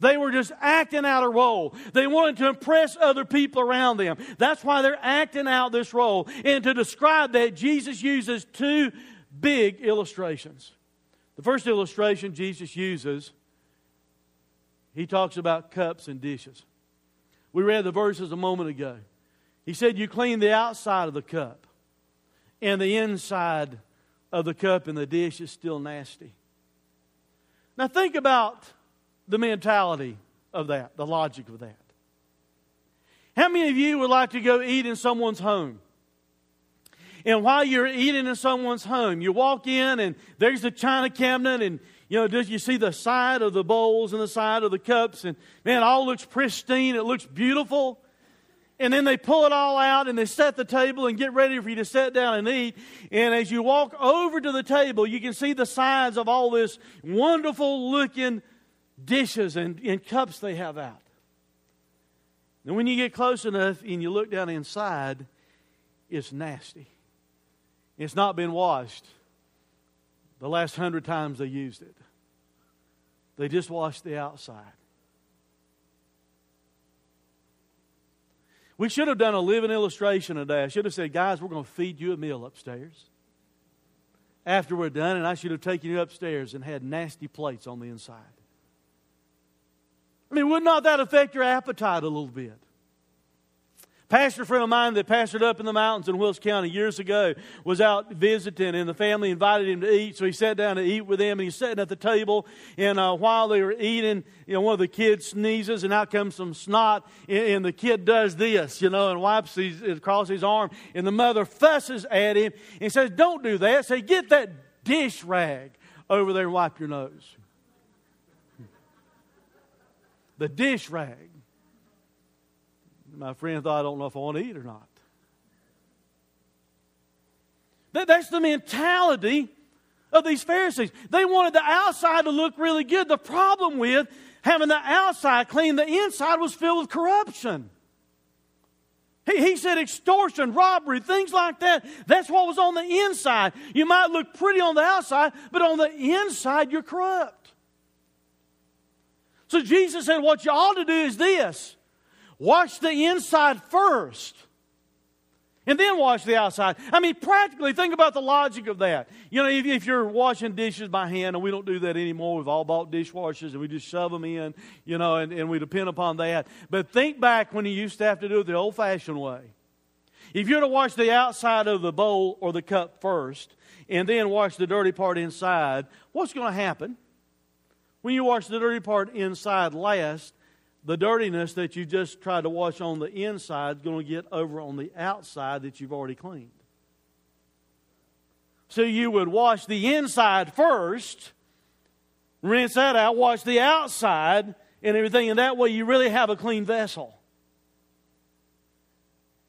They were just acting out a role. They wanted to impress other people around them. That's why they're acting out this role. And to describe that, Jesus uses two big illustrations. The first illustration Jesus uses, he talks about cups and dishes. We read the verses a moment ago. He said, You clean the outside of the cup, and the inside of the cup and the dish is still nasty. Now, think about the mentality of that, the logic of that. How many of you would like to go eat in someone's home? And while you're eating in someone's home, you walk in and there's the china cabinet and you know, does you see the side of the bowls and the side of the cups and man, all looks pristine, it looks beautiful. And then they pull it all out and they set the table and get ready for you to sit down and eat. And as you walk over to the table, you can see the sides of all this wonderful looking dishes and, and cups they have out. And when you get close enough and you look down inside, it's nasty. It's not been washed the last hundred times they used it. They just washed the outside. We should have done a living illustration today. I should have said, guys, we're going to feed you a meal upstairs. After we're done, and I should have taken you upstairs and had nasty plates on the inside. I mean, would not that affect your appetite a little bit? Pastor friend of mine that pastored up in the mountains in Wilkes County years ago was out visiting, and the family invited him to eat. So he sat down to eat with them, and he's sitting at the table. And uh, while they were eating, you know, one of the kids sneezes, and out comes some snot, and, and the kid does this, you know, and wipes his, across his arm. And the mother fusses at him and says, "Don't do that." Say, "Get that dish rag over there and wipe your nose." The dish rag. My friend thought, I don't know if I want to eat or not. That, that's the mentality of these Pharisees. They wanted the outside to look really good. The problem with having the outside clean, the inside was filled with corruption. He, he said extortion, robbery, things like that. That's what was on the inside. You might look pretty on the outside, but on the inside, you're corrupt. So Jesus said, What you ought to do is this wash the inside first. and then wash the outside. I mean, practically, think about the logic of that. You know, if, if, you're washing dishes by hand, and we don't do that anymore, we've all bought dishwashers and we just shove them in, you know, and, and we depend upon that. But think back when you used to have to do it the old fashioned way. If you're to wash the outside of the bowl or the cup first, and then wash the dirty part inside, what's going to happen? When you wash the dirty part inside last, the dirtiness that you just tried to wash on the inside is going to get over on the outside that you've already cleaned. So you would wash the inside first, rinse that out, wash the outside and everything, and that way you really have a clean vessel.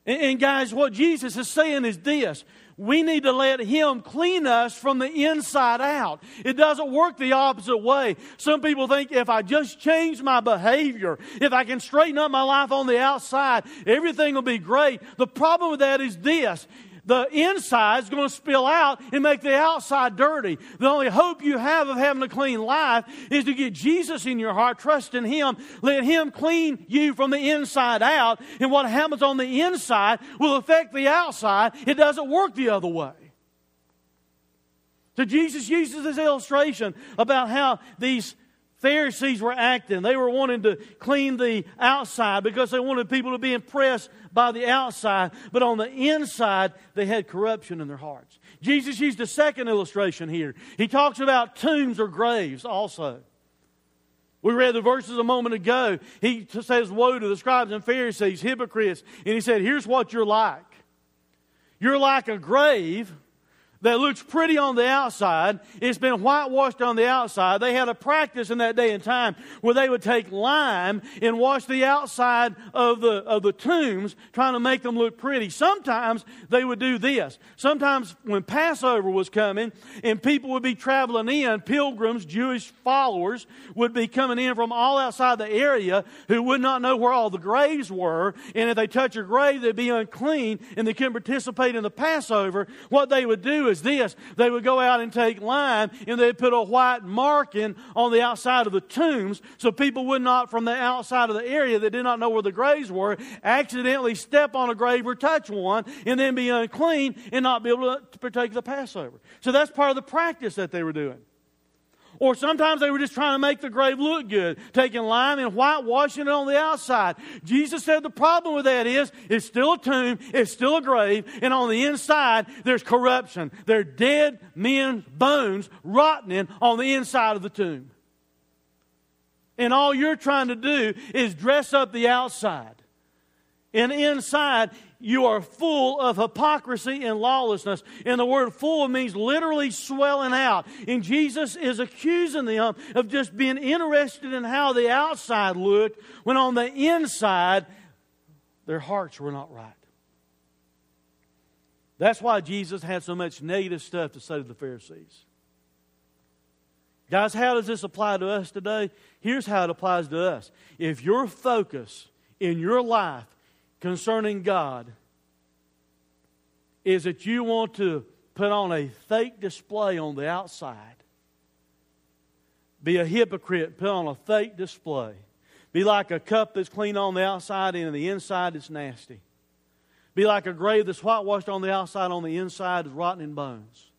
And, and guys, what Jesus is saying is this we need to let Him clean us from the inside out. It doesn't work the opposite way. Some people think if I just change my behavior, if I can straighten up my life on the outside, everything will be great. The problem with that is this the inside is going to spill out and make the outside dirty. The only hope you have of having a clean life is to get Jesus in your heart, trust in Him, let Him clean you from the inside out, and what happens on the inside will affect the outside. It doesn't work the other way. So Jesus uses this illustration about how these Pharisees were acting. They were wanting to clean the outside because they wanted people to be impressed by the outside, but on the inside, they had corruption in their hearts. Jesus used a second illustration here. He talks about tombs or graves also. We read the verses a moment ago. He says, Woe to the scribes and Pharisees, hypocrites. And he said, Here's what you're like. You're like a grave that looks pretty on the outside. It's been whitewashed on the outside. They had a practice in that day and time where they would take lime and wash the outside of the, of the tombs, trying to make them look pretty. Sometimes they would do this. Sometimes when Passover was coming and people would be traveling in, pilgrims, Jewish followers, would be coming in from all outside the area who would not know where all the graves were. And if they touch a grave, they'd be unclean and they couldn't participate in the Passover. What they would do is this they would go out and take lime and they'd put a white marking on the outside of the tombs so people would not, from the outside of the area that did not know where the graves were, accidentally step on a grave or touch one and then be unclean and not be able to partake of the Passover. So that's part of the practice that they were doing. Or sometimes they were just trying to make the grave look good, taking lime and whitewashing it on the outside. Jesus said the problem with that is it's still a tomb, it's still a grave, and on the inside there's corruption. They're dead men's bones rotting on the inside of the tomb. And all you're trying to do is dress up the outside. And inside, you are full of hypocrisy and lawlessness. And the word full means literally swelling out. And Jesus is accusing them of just being interested in how the outside looked when on the inside, their hearts were not right. That's why Jesus had so much negative stuff to say to the Pharisees. Guys, how does this apply to us today? Here's how it applies to us. If your focus in your life concerning God is that you want to put on a fake display on the outside, be a hypocrite, put on a fake display, be like a cup that's clean on the outside and on the inside it's nasty. Be like a grave that's whitewashed on the outside, on the inside is rotten in bones.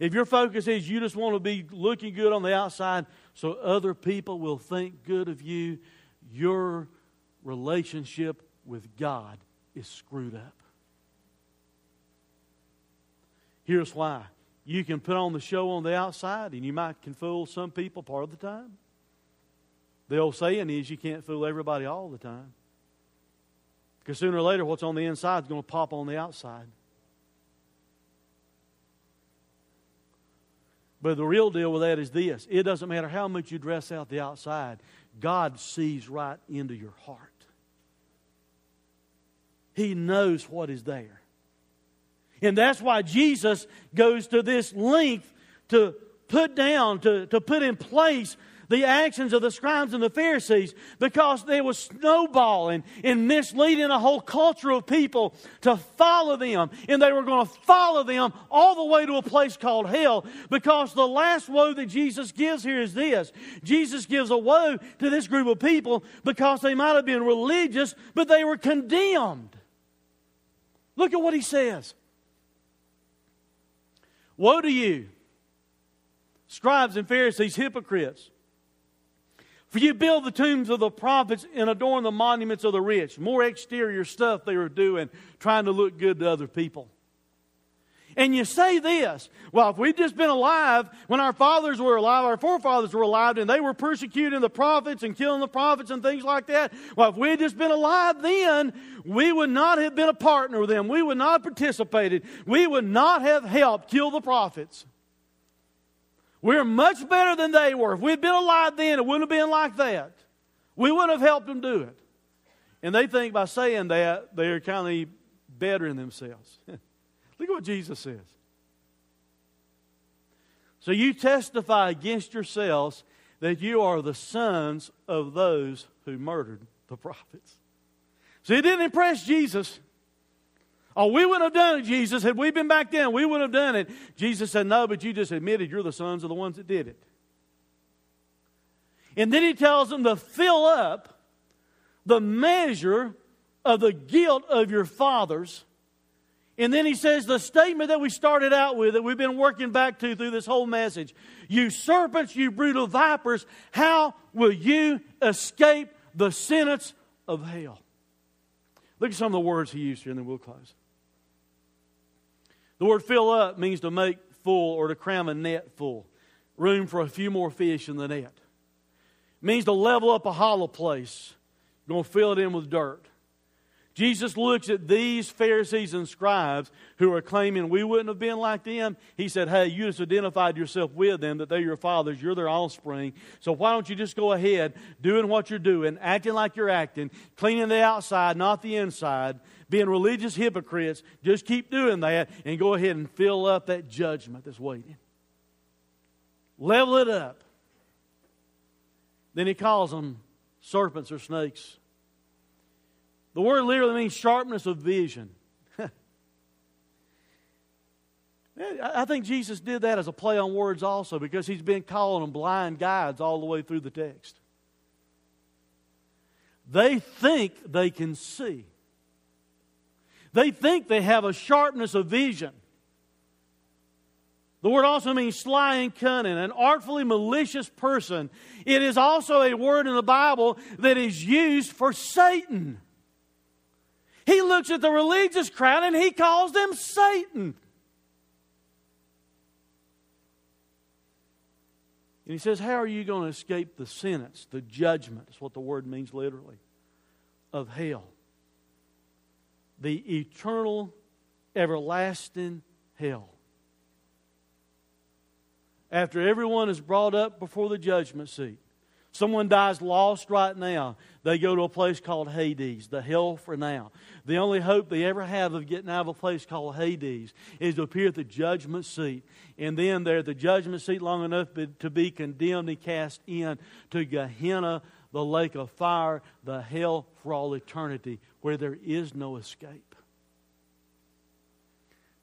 If your focus is you just want to be looking good on the outside so other people will think good of you, your relationship with God is screwed up. Here's why. You can put on the show on the outside, and you might can fool some people part of the time. The old saying is you can't fool everybody all the time. Because sooner or later, what's on the inside is going to pop on the outside. But the real deal with that is this it doesn't matter how much you dress out the outside, God sees right into your heart. He knows what is there. And that's why Jesus goes to this length to put down, to, to put in place the actions of the scribes and the Pharisees because they were snowballing and misleading a whole culture of people to follow them. And they were going to follow them all the way to a place called hell because the last woe that Jesus gives here is this Jesus gives a woe to this group of people because they might have been religious, but they were condemned. Look at what he says. Woe to you, scribes and Pharisees, hypocrites! For you build the tombs of the prophets and adorn the monuments of the rich. More exterior stuff they were doing, trying to look good to other people. And you say this, well, if we'd just been alive when our fathers were alive, our forefathers were alive, and they were persecuting the prophets and killing the prophets and things like that, well, if we had just been alive then, we would not have been a partner with them. We would not have participated. We would not have helped kill the prophets. We're much better than they were. If we'd been alive then, it wouldn't have been like that. We wouldn't have helped them do it. And they think by saying that, they're kind of bettering themselves. [LAUGHS] Look at what Jesus says. So you testify against yourselves that you are the sons of those who murdered the prophets. See, it didn't impress Jesus. Oh, we wouldn't have done it, Jesus. Had we been back then, we wouldn't have done it. Jesus said, No, but you just admitted you're the sons of the ones that did it. And then he tells them to fill up the measure of the guilt of your fathers and then he says the statement that we started out with, that we've been working back to through this whole message You serpents, you brutal vipers, how will you escape the sentence of hell? Look at some of the words he used here, and then we'll close. The word fill up means to make full or to cram a net full, room for a few more fish in the net. It means to level up a hollow place, You're going to fill it in with dirt. Jesus looks at these Pharisees and scribes who are claiming we wouldn't have been like them. He said, Hey, you just identified yourself with them, that they're your fathers, you're their offspring. So why don't you just go ahead doing what you're doing, acting like you're acting, cleaning the outside, not the inside, being religious hypocrites. Just keep doing that and go ahead and fill up that judgment that's waiting. Level it up. Then he calls them serpents or snakes the word literally means sharpness of vision. [LAUGHS] I think Jesus did that as a play on words also because he's been calling them blind guides all the way through the text. They think they can see, they think they have a sharpness of vision. The word also means sly and cunning, an artfully malicious person. It is also a word in the Bible that is used for Satan. He looks at the religious crowd and he calls them Satan. And he says, How are you going to escape the sentence, the judgment? That's what the word means literally, of hell. The eternal, everlasting hell. After everyone is brought up before the judgment seat, Someone dies lost right now. They go to a place called Hades, the hell for now. The only hope they ever have of getting out of a place called Hades is to appear at the judgment seat. And then they're at the judgment seat long enough to be condemned and cast in to Gehenna, the lake of fire, the hell for all eternity, where there is no escape.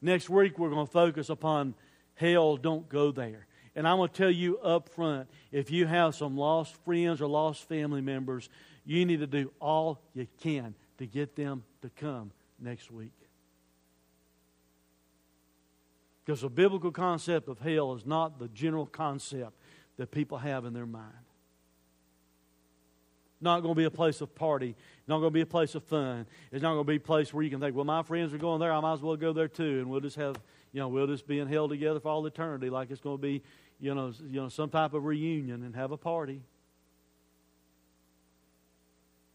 Next week, we're going to focus upon hell, don't go there. And I'm going to tell you up front if you have some lost friends or lost family members, you need to do all you can to get them to come next week. Because the biblical concept of hell is not the general concept that people have in their mind. Not going to be a place of party. Not going to be a place of fun. It's not going to be a place where you can think, well, my friends are going there. I might as well go there too. And we'll just have, you know, we'll just be in hell together for all eternity like it's going to be you know, you know, some type of reunion and have a party.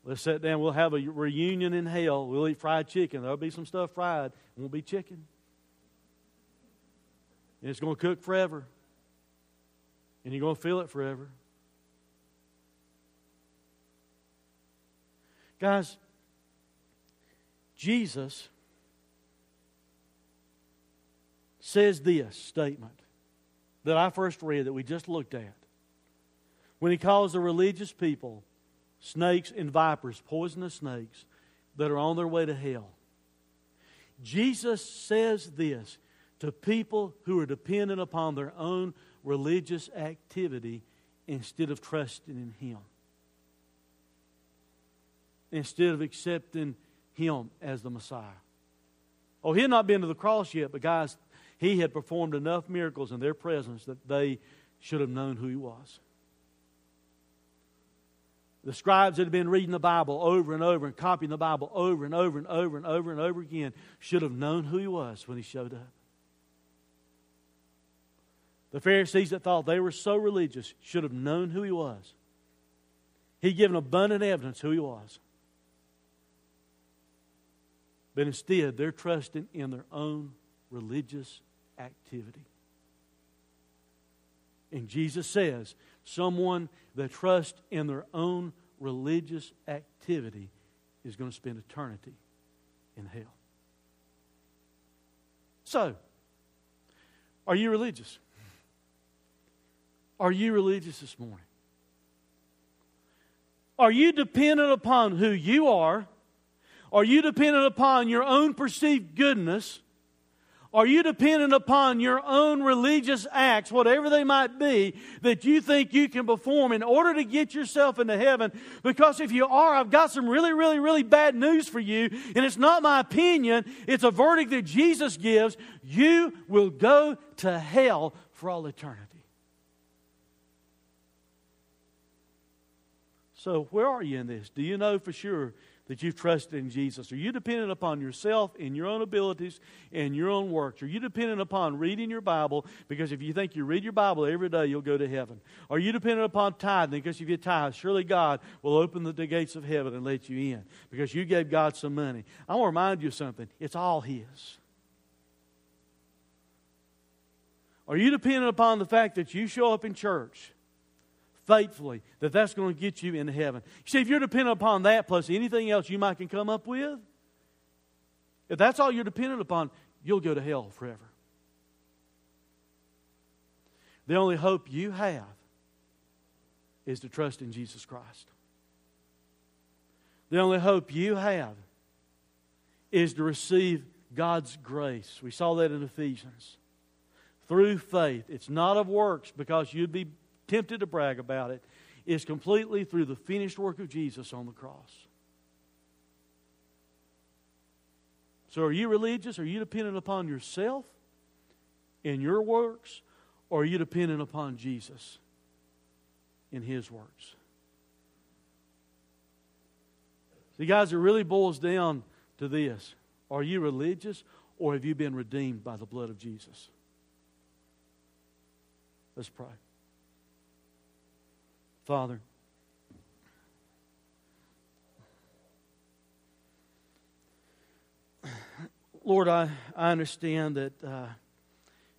Let's sit down. We'll have a reunion in hell. We'll eat fried chicken. There'll be some stuff fried. It won't be chicken. And it's going to cook forever. And you're going to feel it forever. Guys, Jesus says this statement that I first read that we just looked at. When he calls the religious people snakes and vipers, poisonous snakes, that are on their way to hell. Jesus says this to people who are dependent upon their own religious activity instead of trusting in Him. Instead of accepting Him as the Messiah. Oh, he had not been to the cross yet, but guys, he had performed enough miracles in their presence that they should have known who he was. The scribes that had been reading the Bible over and over and copying the Bible over and over and over and over and over again should have known who he was when he showed up. The Pharisees that thought they were so religious should have known who he was. He'd given abundant evidence who he was. But instead, they're trusting in their own religious activity. And Jesus says, someone that trusts in their own religious activity is going to spend eternity in hell. So, are you religious? Are you religious this morning? Are you dependent upon who you are? Are you dependent upon your own perceived goodness? Are you dependent upon your own religious acts, whatever they might be, that you think you can perform in order to get yourself into heaven? Because if you are, I've got some really, really, really bad news for you, and it's not my opinion, it's a verdict that Jesus gives. You will go to hell for all eternity. So, where are you in this? Do you know for sure that you've trusted in Jesus? Are you dependent upon yourself and your own abilities and your own works? Are you dependent upon reading your Bible because if you think you read your Bible every day, you'll go to heaven? Are you dependent upon tithing because if you tithe, surely God will open the gates of heaven and let you in because you gave God some money? I want to remind you of something it's all His. Are you dependent upon the fact that you show up in church faithfully, that that's going to get you into heaven. You see, if you're dependent upon that plus anything else you might can come up with, if that's all you're dependent upon, you'll go to hell forever. The only hope you have is to trust in Jesus Christ. The only hope you have is to receive God's grace. We saw that in Ephesians. Through faith. It's not of works because you'd be tempted to brag about it, is completely through the finished work of Jesus on the cross. So, are you religious? Are you dependent upon yourself in your works? Or are you dependent upon Jesus in his works? See, guys, it really boils down to this Are you religious or have you been redeemed by the blood of Jesus? Let's pray. Father, Lord, I, I understand that uh,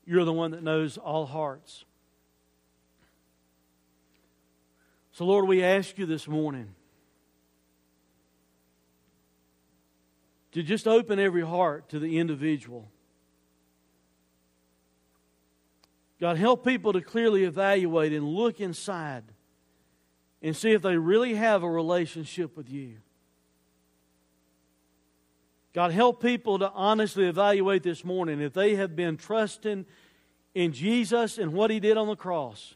you're the one that knows all hearts. So, Lord, we ask you this morning to just open every heart to the individual. God, help people to clearly evaluate and look inside and see if they really have a relationship with you. God, help people to honestly evaluate this morning if they have been trusting in Jesus and what He did on the cross,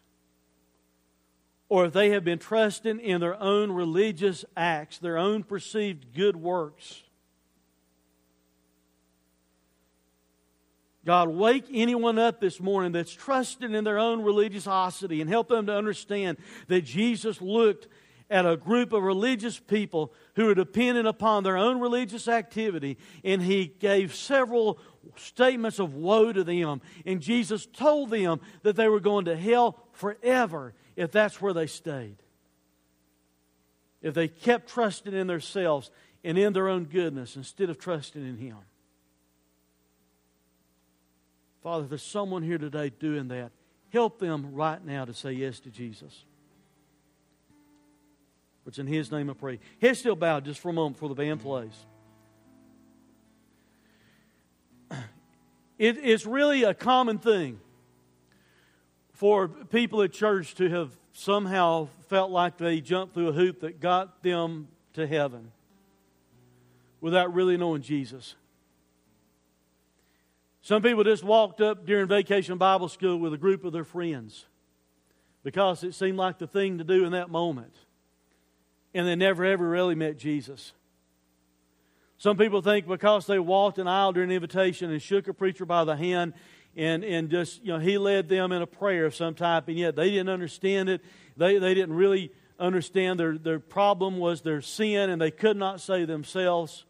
or if they have been trusting in their own religious acts, their own perceived good works. God, wake anyone up this morning that's trusting in their own religiosity and help them to understand that Jesus looked at a group of religious people who were dependent upon their own religious activity, and he gave several statements of woe to them. And Jesus told them that they were going to hell forever if that's where they stayed. If they kept trusting in themselves and in their own goodness instead of trusting in Him. Father, if there's someone here today doing that, help them right now to say yes to Jesus. It's in His name I pray. Head still bowed just for a moment before the band plays. It is really a common thing for people at church to have somehow felt like they jumped through a hoop that got them to heaven without really knowing Jesus. Some people just walked up during vacation Bible school with a group of their friends because it seemed like the thing to do in that moment. And they never ever really met Jesus. Some people think because they walked an aisle during invitation and shook a preacher by the hand and, and just, you know, he led them in a prayer of some type, and yet they didn't understand it. They, they didn't really understand their, their problem was their sin, and they could not save themselves.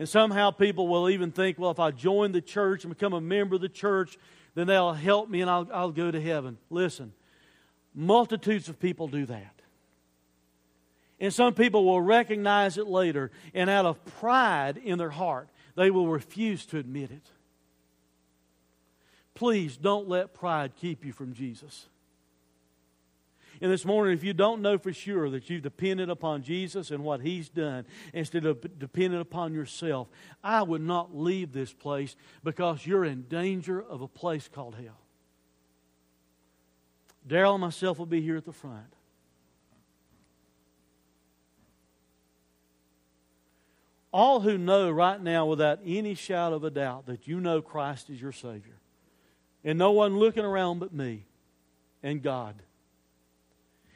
And somehow people will even think, well, if I join the church and become a member of the church, then they'll help me and I'll, I'll go to heaven. Listen, multitudes of people do that. And some people will recognize it later, and out of pride in their heart, they will refuse to admit it. Please don't let pride keep you from Jesus. And this morning, if you don't know for sure that you've depended upon Jesus and what He's done instead of depending upon yourself, I would not leave this place because you're in danger of a place called hell. Daryl and myself will be here at the front. all who know right now without any shadow of a doubt that you know Christ is your Savior, and no one looking around but me and God.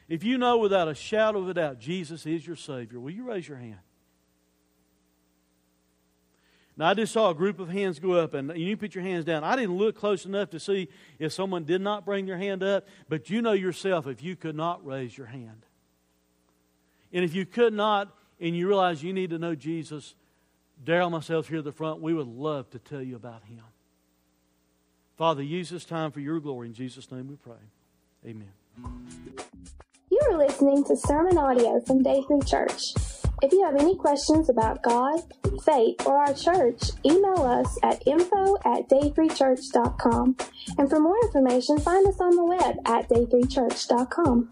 If you know without a shadow of a doubt Jesus is your Savior, will you raise your hand? Now, I just saw a group of hands go up, and you put your hands down. I didn't look close enough to see if someone did not bring their hand up, but you know yourself if you could not raise your hand. And if you could not, and you realize you need to know Jesus, Daryl myself here at the front, we would love to tell you about him. Father, use this time for your glory. In Jesus' name we pray. Amen. You are listening to sermon audio from Day 3 Church. If you have any questions about God, faith, or our church, email us at info at day3church.com. And for more information, find us on the web at day3church.com.